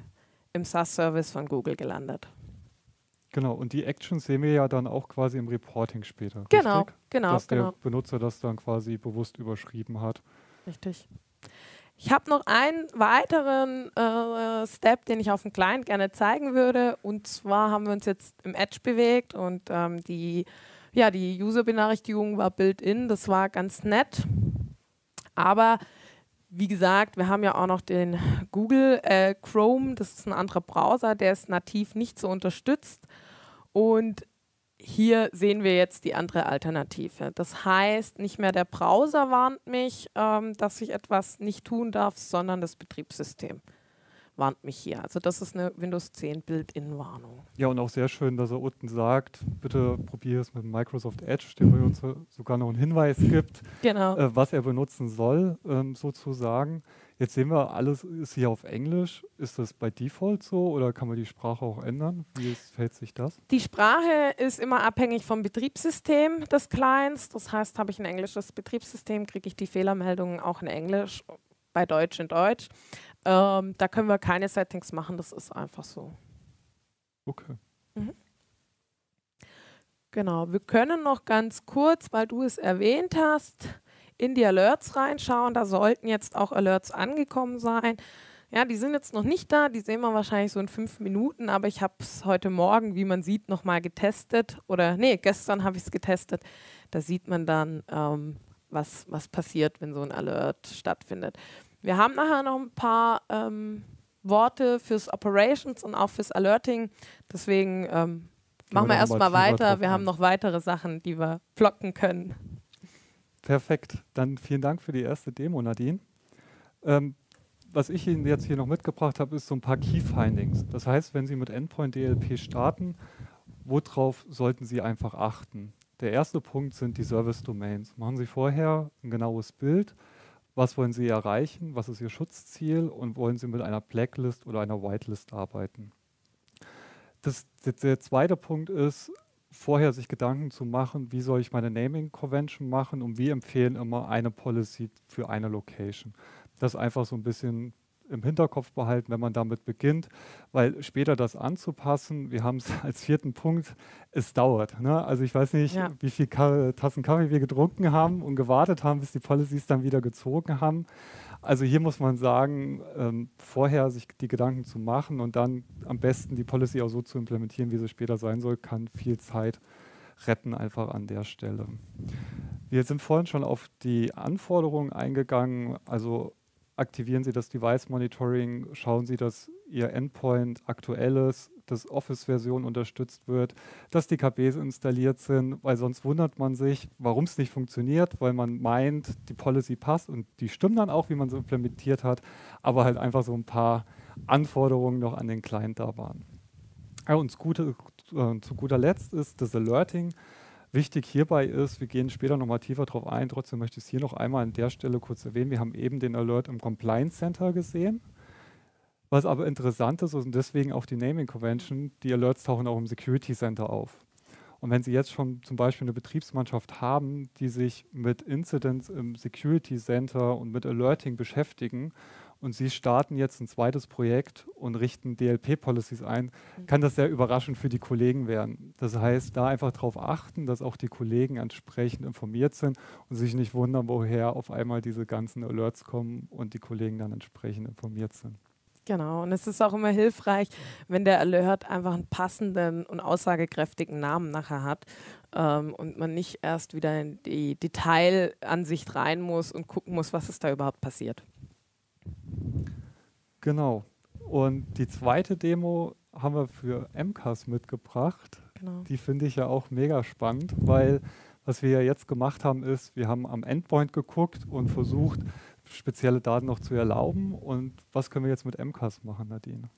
im SAS-Service von Google gelandet. Genau, und die Actions sehen wir ja dann auch quasi im Reporting später. Genau, richtig? genau. Dass genau. der Benutzer das dann quasi bewusst überschrieben hat. Richtig. Ich habe noch einen weiteren äh, Step, den ich auf dem Client gerne zeigen würde. Und zwar haben wir uns jetzt im Edge bewegt und ähm, die, ja, die User-Benachrichtigung war built-in. Das war ganz nett. Aber wie gesagt, wir haben ja auch noch den Google äh, Chrome. Das ist ein anderer Browser, der ist nativ nicht so unterstützt. Und hier sehen wir jetzt die andere Alternative. Das heißt, nicht mehr der Browser warnt mich, ähm, dass ich etwas nicht tun darf, sondern das Betriebssystem warnt mich hier. Also das ist eine Windows 10 Build-in-Warnung. Ja, und auch sehr schön, dass er unten sagt, bitte probiere es mit Microsoft Edge, der uns sogar noch einen Hinweis gibt, genau. äh, was er benutzen soll, ähm, sozusagen. Jetzt sehen wir, alles ist hier auf Englisch. Ist das bei Default so oder kann man die Sprache auch ändern? Wie verhält sich das? Die Sprache ist immer abhängig vom Betriebssystem des Clients. Das heißt, habe ich ein englisches Betriebssystem, kriege ich die Fehlermeldungen auch in Englisch, bei Deutsch in Deutsch. Ähm, da können wir keine Settings machen, das ist einfach so. Okay. Mhm. Genau, wir können noch ganz kurz, weil du es erwähnt hast, in die Alerts reinschauen. Da sollten jetzt auch Alerts angekommen sein. Ja, die sind jetzt noch nicht da, die sehen wir wahrscheinlich so in fünf Minuten, aber ich habe es heute Morgen, wie man sieht, nochmal getestet. Oder nee, gestern habe ich es getestet. Da sieht man dann, ähm, was, was passiert, wenn so ein Alert stattfindet. Wir haben nachher noch ein paar ähm, Worte fürs Operations und auch fürs Alerting. Deswegen ähm, machen wir erstmal weiter. Wir haben noch weitere Sachen, die wir blocken können. Perfekt. Dann vielen Dank für die erste Demo, Nadine. Ähm, was ich Ihnen jetzt hier noch mitgebracht habe, ist so ein paar Key Findings. Das heißt, wenn Sie mit Endpoint DLP starten, worauf sollten Sie einfach achten? Der erste Punkt sind die Service Domains. Machen Sie vorher ein genaues Bild. Was wollen Sie erreichen? Was ist Ihr Schutzziel? Und wollen Sie mit einer Blacklist oder einer Whitelist arbeiten? Das, der zweite Punkt ist, vorher sich Gedanken zu machen, wie soll ich meine Naming Convention machen und wir empfehlen immer eine Policy für eine Location. Das einfach so ein bisschen im Hinterkopf behalten, wenn man damit beginnt, weil später das anzupassen, wir haben es [LAUGHS] als vierten Punkt, es dauert. Ne? Also ich weiß nicht, ja. wie viele Tassen Kaffee wir getrunken haben und gewartet haben, bis die Policies dann wieder gezogen haben. Also hier muss man sagen, ähm, vorher sich die Gedanken zu machen und dann am besten die Policy auch so zu implementieren, wie sie später sein soll, kann viel Zeit retten einfach an der Stelle. Wir sind vorhin schon auf die Anforderungen eingegangen. Also aktivieren Sie das Device Monitoring, schauen Sie, dass Ihr Endpoint aktuell ist, dass Office-Version unterstützt wird, dass die KBs installiert sind, weil sonst wundert man sich, warum es nicht funktioniert, weil man meint, die Policy passt und die stimmen dann auch, wie man sie implementiert hat, aber halt einfach so ein paar Anforderungen noch an den Client da waren. Und äh, zu guter Letzt ist das Alerting. Wichtig hierbei ist, wir gehen später nochmal tiefer drauf ein, trotzdem möchte ich es hier noch einmal an der Stelle kurz erwähnen. Wir haben eben den Alert im Compliance Center gesehen. Was aber interessant ist, und deswegen auch die Naming Convention, die Alerts tauchen auch im Security Center auf. Und wenn Sie jetzt schon zum Beispiel eine Betriebsmannschaft haben, die sich mit Incidents im Security Center und mit Alerting beschäftigen und Sie starten jetzt ein zweites Projekt und richten DLP-Policies ein, mhm. kann das sehr überraschend für die Kollegen werden. Das heißt, da einfach darauf achten, dass auch die Kollegen entsprechend informiert sind und sich nicht wundern, woher auf einmal diese ganzen Alerts kommen und die Kollegen dann entsprechend informiert sind. Genau, und es ist auch immer hilfreich, wenn der Alert einfach einen passenden und aussagekräftigen Namen nachher hat ähm, und man nicht erst wieder in die Detailansicht rein muss und gucken muss, was ist da überhaupt passiert. Genau. Und die zweite Demo haben wir für MCAS mitgebracht. Genau. Die finde ich ja auch mega spannend, weil was wir ja jetzt gemacht haben, ist, wir haben am Endpoint geguckt und versucht, spezielle Daten noch zu erlauben. Und was können wir jetzt mit MCAS machen, Nadine?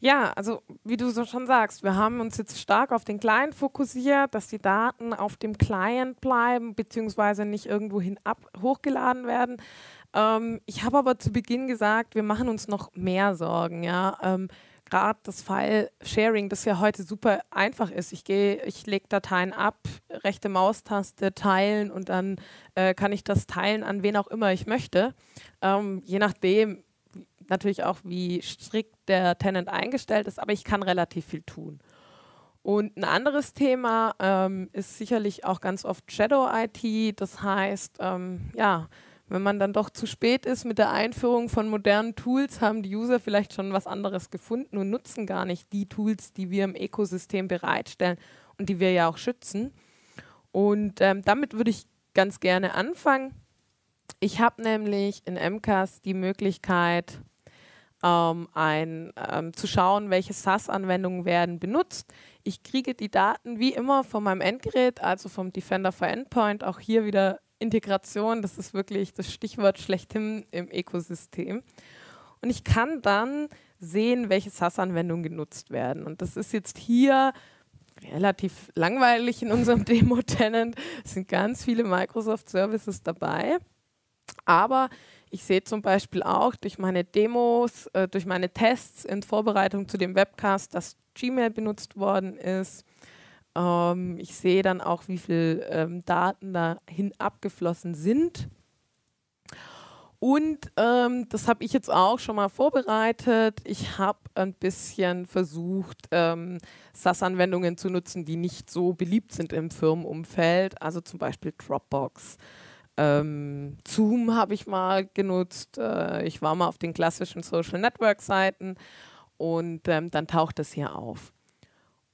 Ja, also wie du so schon sagst, wir haben uns jetzt stark auf den Client fokussiert, dass die Daten auf dem Client bleiben, beziehungsweise nicht irgendwohin ab hochgeladen werden. Ähm, ich habe aber zu Beginn gesagt, wir machen uns noch mehr Sorgen. Ja? Ähm, gerade das File-Sharing, das ja heute super einfach ist. Ich gehe, ich lege Dateien ab, rechte Maustaste teilen und dann äh, kann ich das teilen an wen auch immer ich möchte. Ähm, je nachdem natürlich auch, wie strikt der Tenant eingestellt ist, aber ich kann relativ viel tun. Und ein anderes Thema ähm, ist sicherlich auch ganz oft Shadow IT. Das heißt, ähm, ja, wenn man dann doch zu spät ist mit der Einführung von modernen Tools, haben die User vielleicht schon was anderes gefunden und nutzen gar nicht die Tools, die wir im Ökosystem bereitstellen und die wir ja auch schützen. Und ähm, damit würde ich ganz gerne anfangen. Ich habe nämlich in MCAS die Möglichkeit, ähm, ein, ähm, zu schauen, welche SaaS-Anwendungen werden benutzt. Ich kriege die Daten wie immer von meinem Endgerät, also vom Defender for Endpoint, auch hier wieder Integration, das ist wirklich das Stichwort schlechthin im Ökosystem. Und ich kann dann sehen, welche SaaS-Anwendungen genutzt werden. Und das ist jetzt hier relativ langweilig in unserem [LAUGHS] Demo-Tenant. Es sind ganz viele Microsoft-Services dabei. Aber ich sehe zum Beispiel auch durch meine Demos, äh, durch meine Tests in Vorbereitung zu dem Webcast, dass Gmail benutzt worden ist. Ähm, ich sehe dann auch, wie viele ähm, Daten dahin abgeflossen sind. Und ähm, das habe ich jetzt auch schon mal vorbereitet. Ich habe ein bisschen versucht, ähm, SaaS-Anwendungen zu nutzen, die nicht so beliebt sind im Firmenumfeld, also zum Beispiel Dropbox. Ähm, Zoom habe ich mal genutzt. Äh, ich war mal auf den klassischen Social Network Seiten und ähm, dann taucht das hier auf.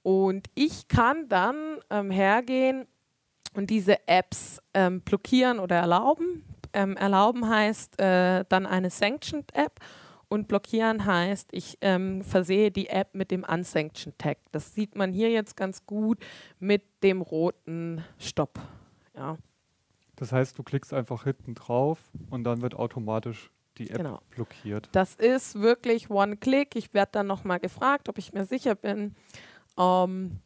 Und ich kann dann ähm, hergehen und diese Apps ähm, blockieren oder erlauben. Ähm, erlauben heißt äh, dann eine Sanctioned App und blockieren heißt, ich ähm, versehe die App mit dem Unsanctioned Tag. Das sieht man hier jetzt ganz gut mit dem roten Stopp. Ja. Das heißt, du klickst einfach hinten drauf und dann wird automatisch die App genau. blockiert. Das ist wirklich One-Click. Ich werde dann nochmal gefragt, ob ich mir sicher bin. Ähm,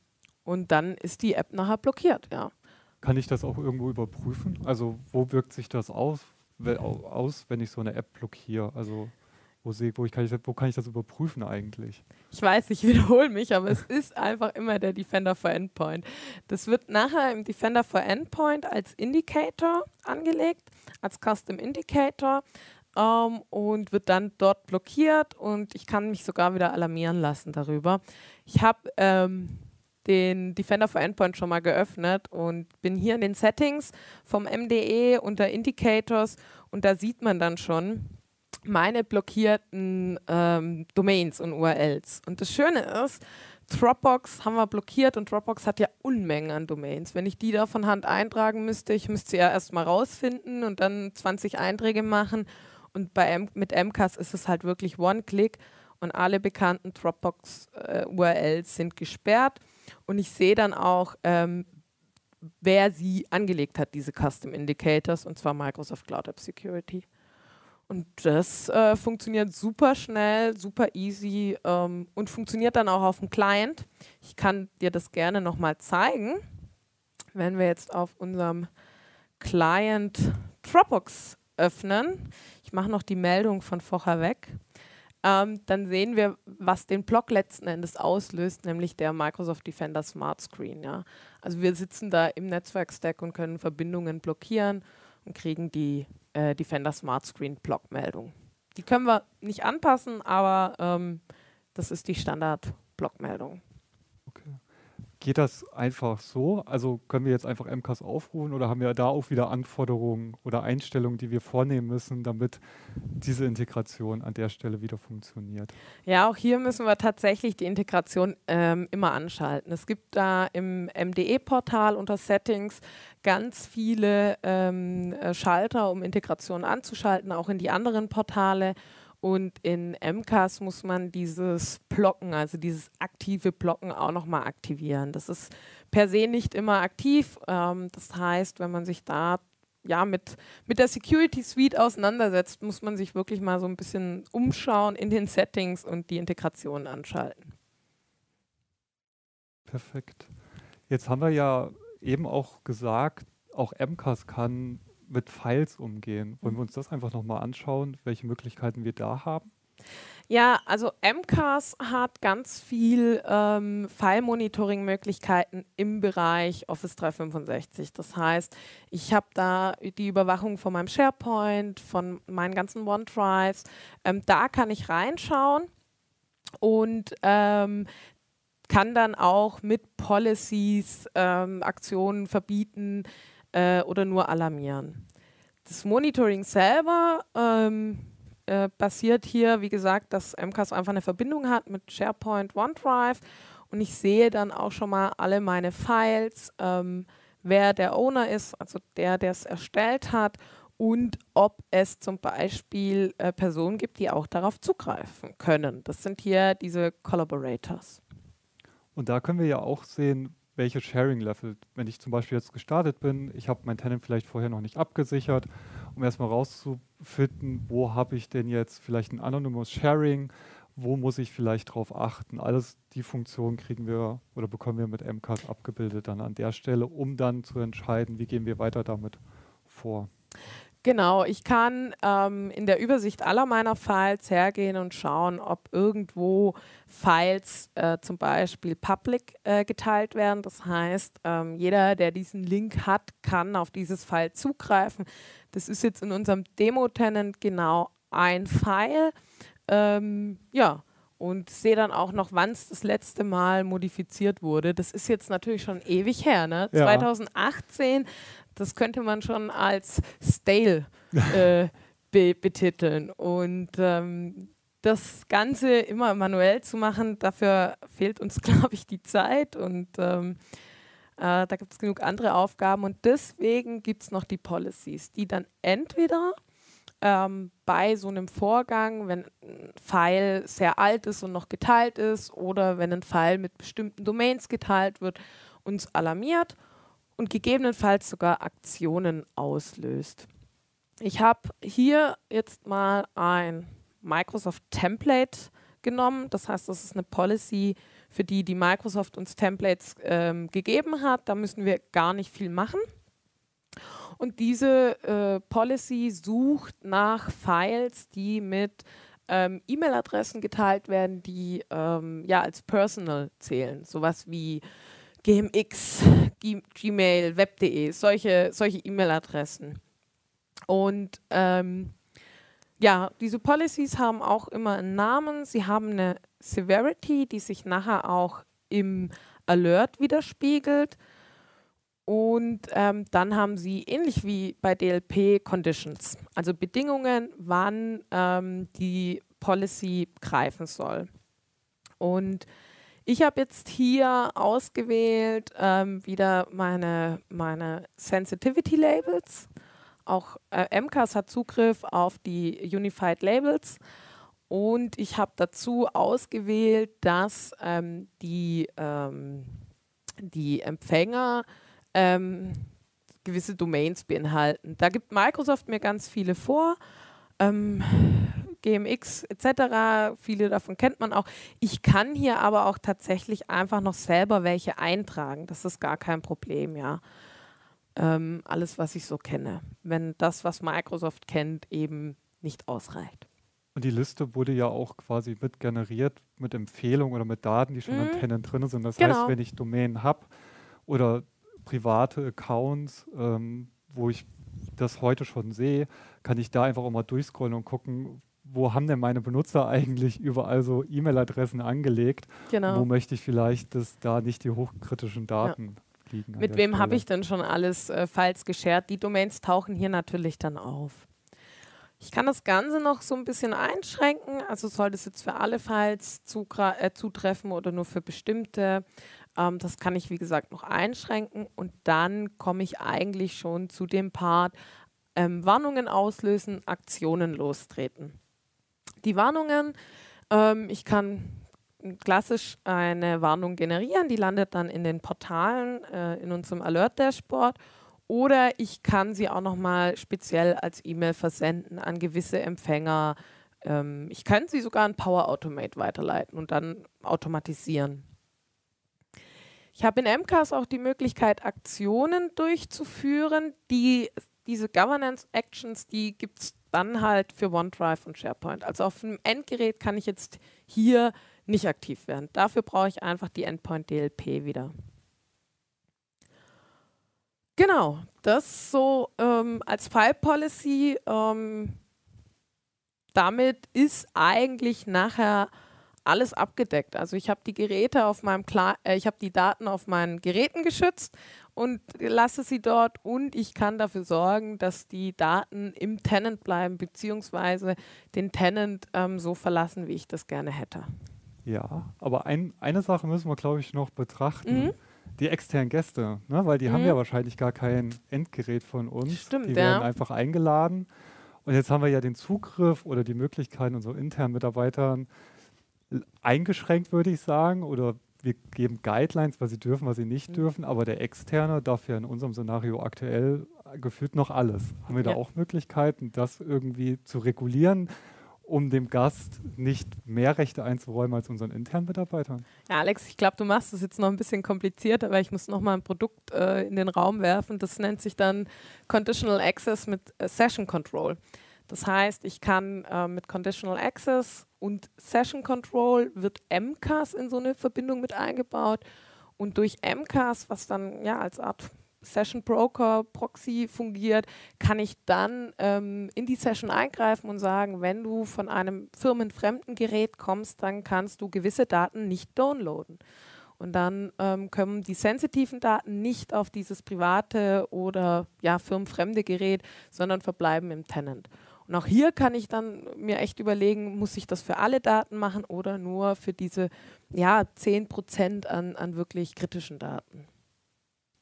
und dann ist die App nachher blockiert, ja. Kann ich das auch irgendwo überprüfen? Also wo wirkt sich das aus, aus wenn ich so eine App blockiere? Also wo, sehe, wo, ich kann ich, wo kann ich das überprüfen eigentlich? Ich weiß, ich [LAUGHS] wiederhole mich, aber es ist einfach immer der Defender for Endpoint. Das wird nachher im Defender for Endpoint als Indicator angelegt, als Custom Indicator ähm, und wird dann dort blockiert und ich kann mich sogar wieder alarmieren lassen darüber. Ich habe ähm, den Defender for Endpoint schon mal geöffnet und bin hier in den Settings vom MDE unter Indicators und da sieht man dann schon, meine blockierten ähm, Domains und URLs. Und das Schöne ist, Dropbox haben wir blockiert und Dropbox hat ja Unmengen an Domains. Wenn ich die da von Hand eintragen müsste, ich müsste sie ja erstmal rausfinden und dann 20 Einträge machen. Und bei M mit MCAS ist es halt wirklich One-Click und alle bekannten Dropbox-URLs äh, sind gesperrt. Und ich sehe dann auch, ähm, wer sie angelegt hat, diese Custom Indicators, und zwar Microsoft Cloud App Security. Und das äh, funktioniert super schnell, super easy ähm, und funktioniert dann auch auf dem Client. Ich kann dir das gerne nochmal zeigen. Wenn wir jetzt auf unserem Client Dropbox öffnen, mache noch die Meldung von vorher weg, ähm, dann sehen wir, was den Block letzten Endes auslöst, nämlich der Microsoft Defender Smart Screen. Ja. Also wir sitzen da im Netzwerkstack und können Verbindungen blockieren und kriegen die äh, Defender Smart Screen Blockmeldung. Die können wir nicht anpassen, aber ähm, das ist die Standard-Blockmeldung. Okay. Geht das einfach so? Also können wir jetzt einfach MCAS aufrufen oder haben wir da auch wieder Anforderungen oder Einstellungen, die wir vornehmen müssen, damit diese Integration an der Stelle wieder funktioniert? Ja, auch hier müssen wir tatsächlich die Integration ähm, immer anschalten. Es gibt da im MDE-Portal unter Settings ganz viele ähm, äh, Schalter, um Integration anzuschalten, auch in die anderen Portale. Und in MCAS muss man dieses Blocken, also dieses aktive Blocken auch nochmal aktivieren. Das ist per se nicht immer aktiv. Ähm, das heißt, wenn man sich da ja, mit, mit der Security Suite auseinandersetzt, muss man sich wirklich mal so ein bisschen umschauen in den Settings und die Integration anschalten. Perfekt. Jetzt haben wir ja eben auch gesagt, auch MCAS kann mit Files umgehen. Wollen wir uns das einfach nochmal anschauen, welche Möglichkeiten wir da haben? Ja, also MCAS hat ganz viel ähm, File-Monitoring-Möglichkeiten im Bereich Office 365. Das heißt, ich habe da die Überwachung von meinem SharePoint, von meinen ganzen OneDrives. Ähm, da kann ich reinschauen und ähm, kann dann auch mit Policies ähm, Aktionen verbieten äh, oder nur alarmieren. Das Monitoring selber ähm, äh, basiert hier, wie gesagt, dass MCAS einfach eine Verbindung hat mit SharePoint, OneDrive und ich sehe dann auch schon mal alle meine Files, ähm, wer der Owner ist, also der, der es erstellt hat und ob es zum Beispiel äh, Personen gibt, die auch darauf zugreifen können. Das sind hier diese Collaborators. Und da können wir ja auch sehen, welche Sharing-Level, wenn ich zum Beispiel jetzt gestartet bin, ich habe mein Tenant vielleicht vorher noch nicht abgesichert, um erstmal rauszufinden, wo habe ich denn jetzt vielleicht ein anonymes Sharing, wo muss ich vielleicht drauf achten. Alles die Funktionen kriegen wir oder bekommen wir mit MCAS abgebildet dann an der Stelle, um dann zu entscheiden, wie gehen wir weiter damit vor. Genau, ich kann ähm, in der Übersicht aller meiner Files hergehen und schauen, ob irgendwo Files äh, zum Beispiel public äh, geteilt werden. Das heißt, ähm, jeder, der diesen Link hat, kann auf dieses File zugreifen. Das ist jetzt in unserem Demo-Tenant genau ein File. Ähm, ja, und sehe dann auch noch, wann es das letzte Mal modifiziert wurde. Das ist jetzt natürlich schon ewig her, ne? Ja. 2018 das könnte man schon als stale äh, [LAUGHS] be betiteln. Und ähm, das Ganze immer manuell zu machen, dafür fehlt uns, [LAUGHS] glaube ich, die Zeit und ähm, äh, da gibt es genug andere Aufgaben und deswegen gibt es noch die Policies, die dann entweder ähm, bei so einem Vorgang, wenn ein File sehr alt ist und noch geteilt ist oder wenn ein File mit bestimmten Domains geteilt wird, uns alarmiert und gegebenenfalls sogar Aktionen auslöst. Ich habe hier jetzt mal ein Microsoft Template genommen. Das heißt, das ist eine Policy, für die die Microsoft uns Templates ähm, gegeben hat. Da müssen wir gar nicht viel machen. Und diese äh, Policy sucht nach Files, die mit ähm, E-Mail-Adressen geteilt werden, die ähm, ja als Personal zählen. Sowas wie GMX, Gmail, Web.de, solche, solche E-Mail-Adressen. Und ähm, ja, diese Policies haben auch immer einen Namen. Sie haben eine Severity, die sich nachher auch im Alert widerspiegelt. Und ähm, dann haben sie ähnlich wie bei DLP Conditions, also Bedingungen, wann ähm, die Policy greifen soll. Und ich habe jetzt hier ausgewählt ähm, wieder meine, meine Sensitivity Labels. Auch äh, MCAS hat Zugriff auf die Unified Labels. Und ich habe dazu ausgewählt, dass ähm, die, ähm, die Empfänger ähm, gewisse Domains beinhalten. Da gibt Microsoft mir ganz viele vor. Ähm, GMX etc. Viele davon kennt man auch. Ich kann hier aber auch tatsächlich einfach noch selber welche eintragen. Das ist gar kein Problem, ja. Ähm, alles, was ich so kenne. Wenn das, was Microsoft kennt, eben nicht ausreicht. Und die Liste wurde ja auch quasi mit generiert mit Empfehlungen oder mit Daten, die schon mhm. Tenant drin sind. Das genau. heißt, wenn ich Domänen habe oder private Accounts, ähm, wo ich das heute schon sehe, kann ich da einfach auch mal durchscrollen und gucken, wo haben denn meine Benutzer [LAUGHS] eigentlich überall so E-Mail-Adressen angelegt? Genau. Wo möchte ich vielleicht, dass da nicht die hochkritischen Daten ja. liegen? Mit wem habe ich denn schon alles äh, Files geshared? Die Domains tauchen hier natürlich dann auf. Ich kann das Ganze noch so ein bisschen einschränken. Also soll das jetzt für alle Files äh, zutreffen oder nur für bestimmte. Ähm, das kann ich, wie gesagt, noch einschränken. Und dann komme ich eigentlich schon zu dem Part, ähm, Warnungen auslösen, Aktionen lostreten die Warnungen. Ähm, ich kann klassisch eine Warnung generieren, die landet dann in den Portalen, äh, in unserem Alert-Dashboard. Oder ich kann sie auch nochmal speziell als E-Mail versenden an gewisse Empfänger. Ähm, ich kann sie sogar an Power Automate weiterleiten und dann automatisieren. Ich habe in MCAS auch die Möglichkeit, Aktionen durchzuführen. Die, diese Governance Actions, die gibt es dann halt für OneDrive und SharePoint. Also auf dem Endgerät kann ich jetzt hier nicht aktiv werden. Dafür brauche ich einfach die Endpoint DLP wieder. Genau, das so ähm, als File Policy. Ähm, damit ist eigentlich nachher alles abgedeckt. Also ich habe die Geräte auf meinem Kla äh, ich habe die Daten auf meinen Geräten geschützt und lasse sie dort und ich kann dafür sorgen, dass die Daten im Tenant bleiben beziehungsweise den Tenant ähm, so verlassen, wie ich das gerne hätte. Ja, aber ein, eine Sache müssen wir, glaube ich, noch betrachten. Mhm. Die externen Gäste, ne? weil die mhm. haben ja wahrscheinlich gar kein Endgerät von uns. Stimmt, die werden einfach eingeladen. Und jetzt haben wir ja den Zugriff oder die Möglichkeit, unseren internen Mitarbeitern eingeschränkt, würde ich sagen, oder wir geben Guidelines, was sie dürfen, was sie nicht mhm. dürfen, aber der Externe darf ja in unserem Szenario aktuell gefühlt noch alles. Haben wir ja. da auch Möglichkeiten, das irgendwie zu regulieren, um dem Gast nicht mehr Rechte einzuräumen als unseren internen Mitarbeitern? Ja, Alex, ich glaube, du machst es jetzt noch ein bisschen kompliziert, aber ich muss noch mal ein Produkt äh, in den Raum werfen. Das nennt sich dann Conditional Access mit äh, Session Control. Das heißt, ich kann äh, mit Conditional Access und Session Control wird MCAS in so eine Verbindung mit eingebaut. Und durch MCAS, was dann ja als Art Session Broker Proxy fungiert, kann ich dann ähm, in die Session eingreifen und sagen, wenn du von einem firmenfremden Gerät kommst, dann kannst du gewisse Daten nicht downloaden. Und dann ähm, kommen die sensitiven Daten nicht auf dieses private oder ja, firmenfremde Gerät, sondern verbleiben im Tenant. Und auch hier kann ich dann mir echt überlegen, muss ich das für alle Daten machen oder nur für diese ja, 10 Prozent an, an wirklich kritischen Daten.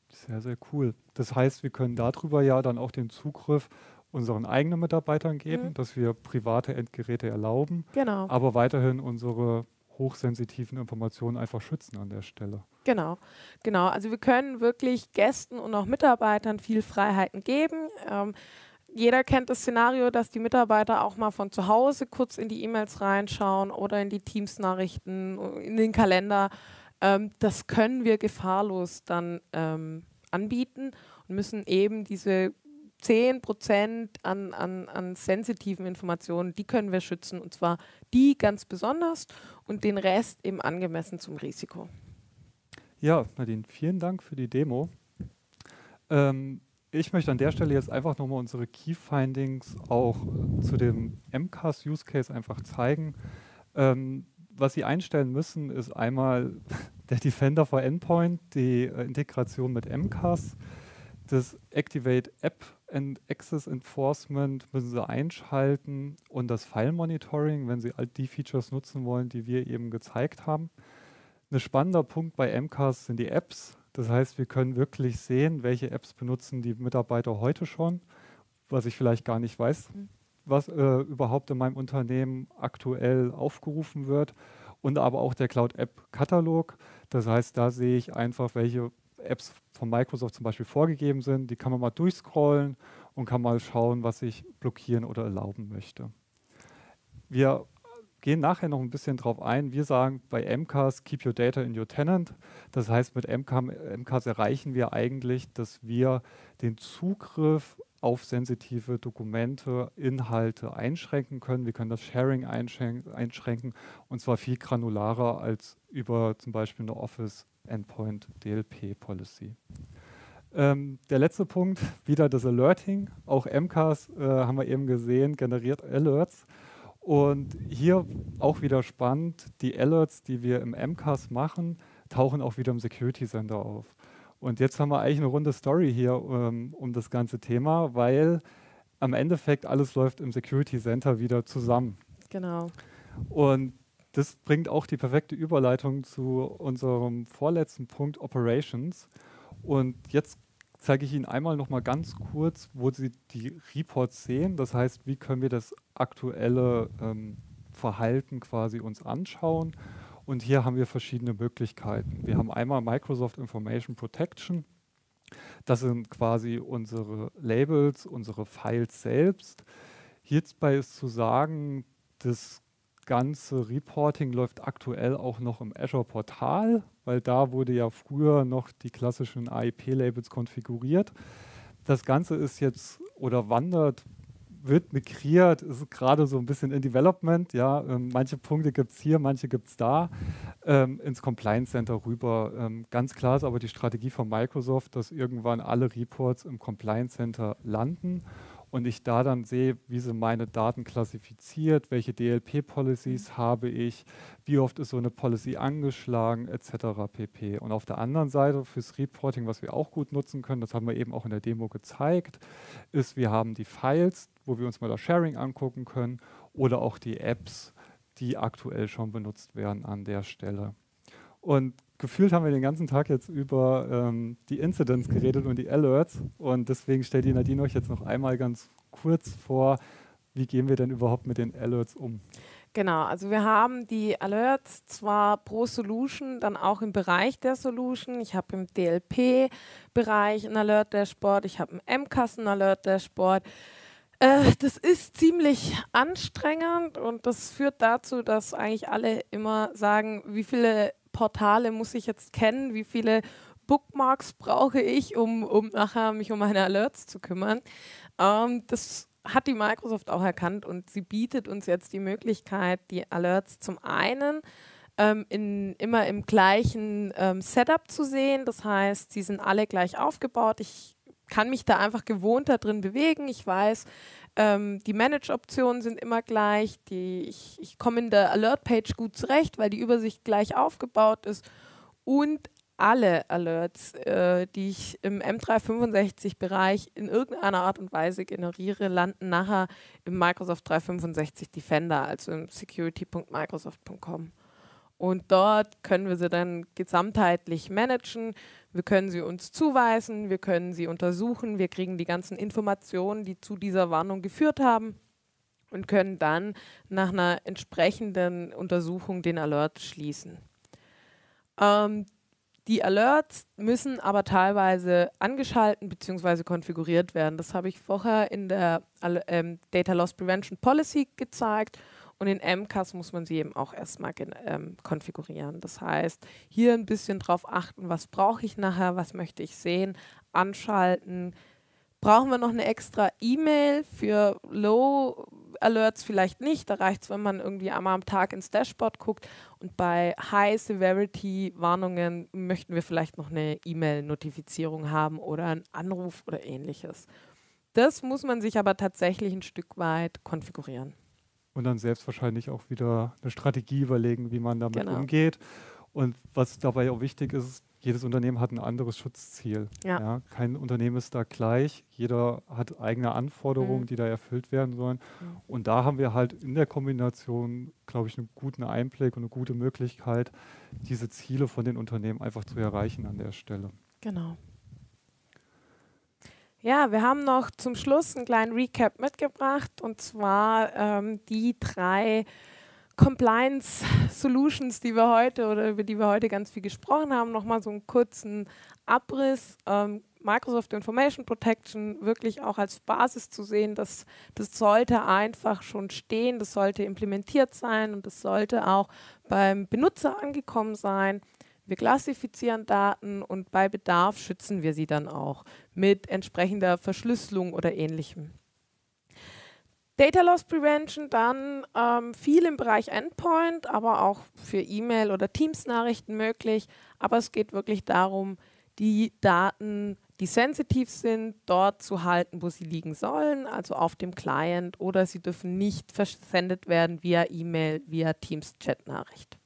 Sehr, sehr cool. Das heißt, wir können darüber ja dann auch den Zugriff unseren eigenen Mitarbeitern geben, mhm. dass wir private Endgeräte erlauben, genau. aber weiterhin unsere hochsensitiven Informationen einfach schützen an der Stelle. Genau, genau. Also wir können wirklich Gästen und auch Mitarbeitern viel Freiheiten geben. Ähm, jeder kennt das Szenario, dass die Mitarbeiter auch mal von zu Hause kurz in die E-Mails reinschauen oder in die Teams-Nachrichten, in den Kalender. Ähm, das können wir gefahrlos dann ähm, anbieten und müssen eben diese 10 Prozent an, an, an sensitiven Informationen, die können wir schützen und zwar die ganz besonders und den Rest eben angemessen zum Risiko. Ja, Nadine, vielen Dank für die Demo. Ähm, ich möchte an der Stelle jetzt einfach nochmal unsere Key Findings auch zu dem MCAS Use Case einfach zeigen. Ähm, was Sie einstellen müssen, ist einmal [LAUGHS] der Defender for Endpoint, die äh, Integration mit MCAS, das Activate App and Access Enforcement müssen Sie einschalten und das File Monitoring, wenn Sie all die Features nutzen wollen, die wir eben gezeigt haben. Ein spannender Punkt bei MCAS sind die Apps. Das heißt, wir können wirklich sehen, welche Apps benutzen die Mitarbeiter heute schon, was ich vielleicht gar nicht weiß, mhm. was äh, überhaupt in meinem Unternehmen aktuell aufgerufen wird. Und aber auch der Cloud App Katalog. Das heißt, da sehe ich einfach, welche Apps von Microsoft zum Beispiel vorgegeben sind. Die kann man mal durchscrollen und kann mal schauen, was ich blockieren oder erlauben möchte. Wir gehen nachher noch ein bisschen drauf ein. Wir sagen bei MCAS, keep your data in your tenant. Das heißt, mit MCAS erreichen wir eigentlich, dass wir den Zugriff auf sensitive Dokumente, Inhalte einschränken können. Wir können das Sharing einschränken und zwar viel granularer als über zum Beispiel eine Office Endpoint DLP Policy. Ähm, der letzte Punkt, wieder das Alerting. Auch MCAS, äh, haben wir eben gesehen, generiert Alerts. Und hier auch wieder spannend, die Alerts, die wir im MCAS machen, tauchen auch wieder im Security Center auf. Und jetzt haben wir eigentlich eine runde Story hier ähm, um das ganze Thema, weil am Endeffekt alles läuft im Security Center wieder zusammen. Genau. Und das bringt auch die perfekte Überleitung zu unserem vorletzten Punkt Operations. Und jetzt zeige ich Ihnen einmal noch mal ganz kurz, wo Sie die Reports sehen. Das heißt, wie können wir das aktuelle ähm, Verhalten quasi uns anschauen. Und hier haben wir verschiedene Möglichkeiten. Wir haben einmal Microsoft Information Protection. Das sind quasi unsere Labels, unsere Files selbst. Hierbei ist zu sagen, das ganze Reporting läuft aktuell auch noch im Azure Portal, weil da wurde ja früher noch die klassischen AIP-Labels konfiguriert. Das Ganze ist jetzt oder wandert wird migriert, ist gerade so ein bisschen in Development. Ja, ähm, manche Punkte gibt es hier, manche gibt es da, ähm, ins Compliance Center rüber. Ähm, ganz klar ist aber die Strategie von Microsoft, dass irgendwann alle Reports im Compliance Center landen und ich da dann sehe, wie sie meine Daten klassifiziert, welche DLP-Policies mhm. habe ich, wie oft ist so eine Policy angeschlagen, etc. pp. Und auf der anderen Seite fürs Reporting, was wir auch gut nutzen können, das haben wir eben auch in der Demo gezeigt, ist, wir haben die Files, wo wir uns mal das Sharing angucken können oder auch die Apps, die aktuell schon benutzt werden an der Stelle. Und gefühlt haben wir den ganzen Tag jetzt über ähm, die Incidents geredet und die Alerts. Und deswegen stellt die Nadine euch jetzt noch einmal ganz kurz vor, wie gehen wir denn überhaupt mit den Alerts um? Genau, also wir haben die Alerts zwar pro Solution, dann auch im Bereich der Solution. Ich habe im DLP-Bereich ein Alert-Dashboard, ich habe im MCAS-Alert-Dashboard. Äh, das ist ziemlich anstrengend und das führt dazu, dass eigentlich alle immer sagen, wie viele Portale muss ich jetzt kennen, wie viele Bookmarks brauche ich, um, um nachher mich um meine Alerts zu kümmern. Ähm, das hat die Microsoft auch erkannt und sie bietet uns jetzt die Möglichkeit, die Alerts zum einen ähm, in, immer im gleichen ähm, Setup zu sehen. Das heißt, sie sind alle gleich aufgebaut. Ich kann mich da einfach gewohnt da drin bewegen. Ich weiß, ähm, die Manage-Optionen sind immer gleich. Die, ich, ich komme in der Alert-Page gut zurecht, weil die Übersicht gleich aufgebaut ist. Und alle Alerts, äh, die ich im M365-Bereich in irgendeiner Art und Weise generiere, landen nachher im Microsoft 365 Defender, also im security.microsoft.com. Und dort können wir sie dann gesamtheitlich managen. Wir können sie uns zuweisen, wir können sie untersuchen, wir kriegen die ganzen Informationen, die zu dieser Warnung geführt haben und können dann nach einer entsprechenden Untersuchung den Alert schließen. Ähm, die Alerts müssen aber teilweise angeschalten bzw. konfiguriert werden. Das habe ich vorher in der ähm, Data Loss Prevention Policy gezeigt und in MCAS muss man sie eben auch erstmal ähm, konfigurieren. Das heißt, hier ein bisschen drauf achten, was brauche ich nachher, was möchte ich sehen, anschalten. Brauchen wir noch eine extra E-Mail für Low Alerts vielleicht nicht. Da reicht es, wenn man irgendwie einmal am Tag ins Dashboard guckt. Und bei High Severity Warnungen möchten wir vielleicht noch eine E-Mail-Notifizierung haben oder einen Anruf oder ähnliches. Das muss man sich aber tatsächlich ein Stück weit konfigurieren und dann selbst wahrscheinlich auch wieder eine Strategie überlegen, wie man damit genau. umgeht. Und was dabei auch wichtig ist, jedes Unternehmen hat ein anderes Schutzziel. Ja. ja kein Unternehmen ist da gleich. Jeder hat eigene Anforderungen, mhm. die da erfüllt werden sollen. Mhm. Und da haben wir halt in der Kombination, glaube ich, einen guten Einblick und eine gute Möglichkeit, diese Ziele von den Unternehmen einfach zu erreichen an der Stelle. Genau. Ja, wir haben noch zum Schluss einen kleinen Recap mitgebracht und zwar ähm, die drei Compliance Solutions, die wir heute oder über die wir heute ganz viel gesprochen haben. Nochmal so einen kurzen Abriss. Ähm, Microsoft Information Protection wirklich auch als Basis zu sehen, dass das sollte einfach schon stehen, das sollte implementiert sein und das sollte auch beim Benutzer angekommen sein. Wir klassifizieren Daten und bei Bedarf schützen wir sie dann auch mit entsprechender Verschlüsselung oder ähnlichem. Data Loss Prevention dann ähm, viel im Bereich Endpoint, aber auch für E-Mail oder Teams-Nachrichten möglich. Aber es geht wirklich darum, die Daten, die sensitiv sind, dort zu halten, wo sie liegen sollen, also auf dem Client, oder sie dürfen nicht versendet werden via E-Mail, via Teams-Chat-Nachricht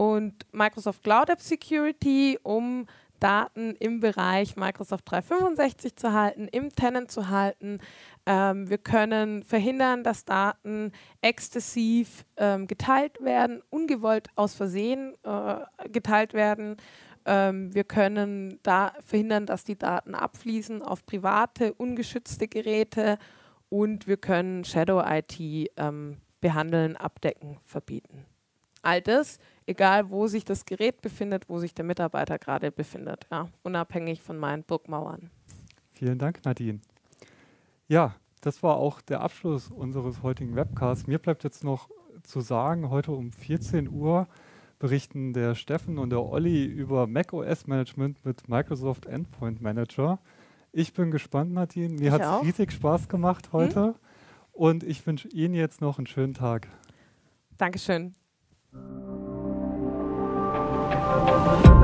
und Microsoft Cloud App Security, um Daten im Bereich Microsoft 365 zu halten, im Tenant zu halten. Ähm, wir können verhindern, dass Daten exzessiv ähm, geteilt werden, ungewollt aus Versehen äh, geteilt werden. Ähm, wir können da verhindern, dass die Daten abfließen auf private, ungeschützte Geräte und wir können Shadow IT ähm, behandeln, abdecken, verbieten. All das egal wo sich das Gerät befindet, wo sich der Mitarbeiter gerade befindet, ja, unabhängig von meinen Burgmauern. Vielen Dank, Nadine. Ja, das war auch der Abschluss unseres heutigen Webcasts. Mir bleibt jetzt noch zu sagen, heute um 14 Uhr berichten der Steffen und der Olli über macOS Management mit Microsoft Endpoint Manager. Ich bin gespannt, Nadine. Mir hat es riesig Spaß gemacht hm? heute. Hm? Und ich wünsche Ihnen jetzt noch einen schönen Tag. Dankeschön. Thank you.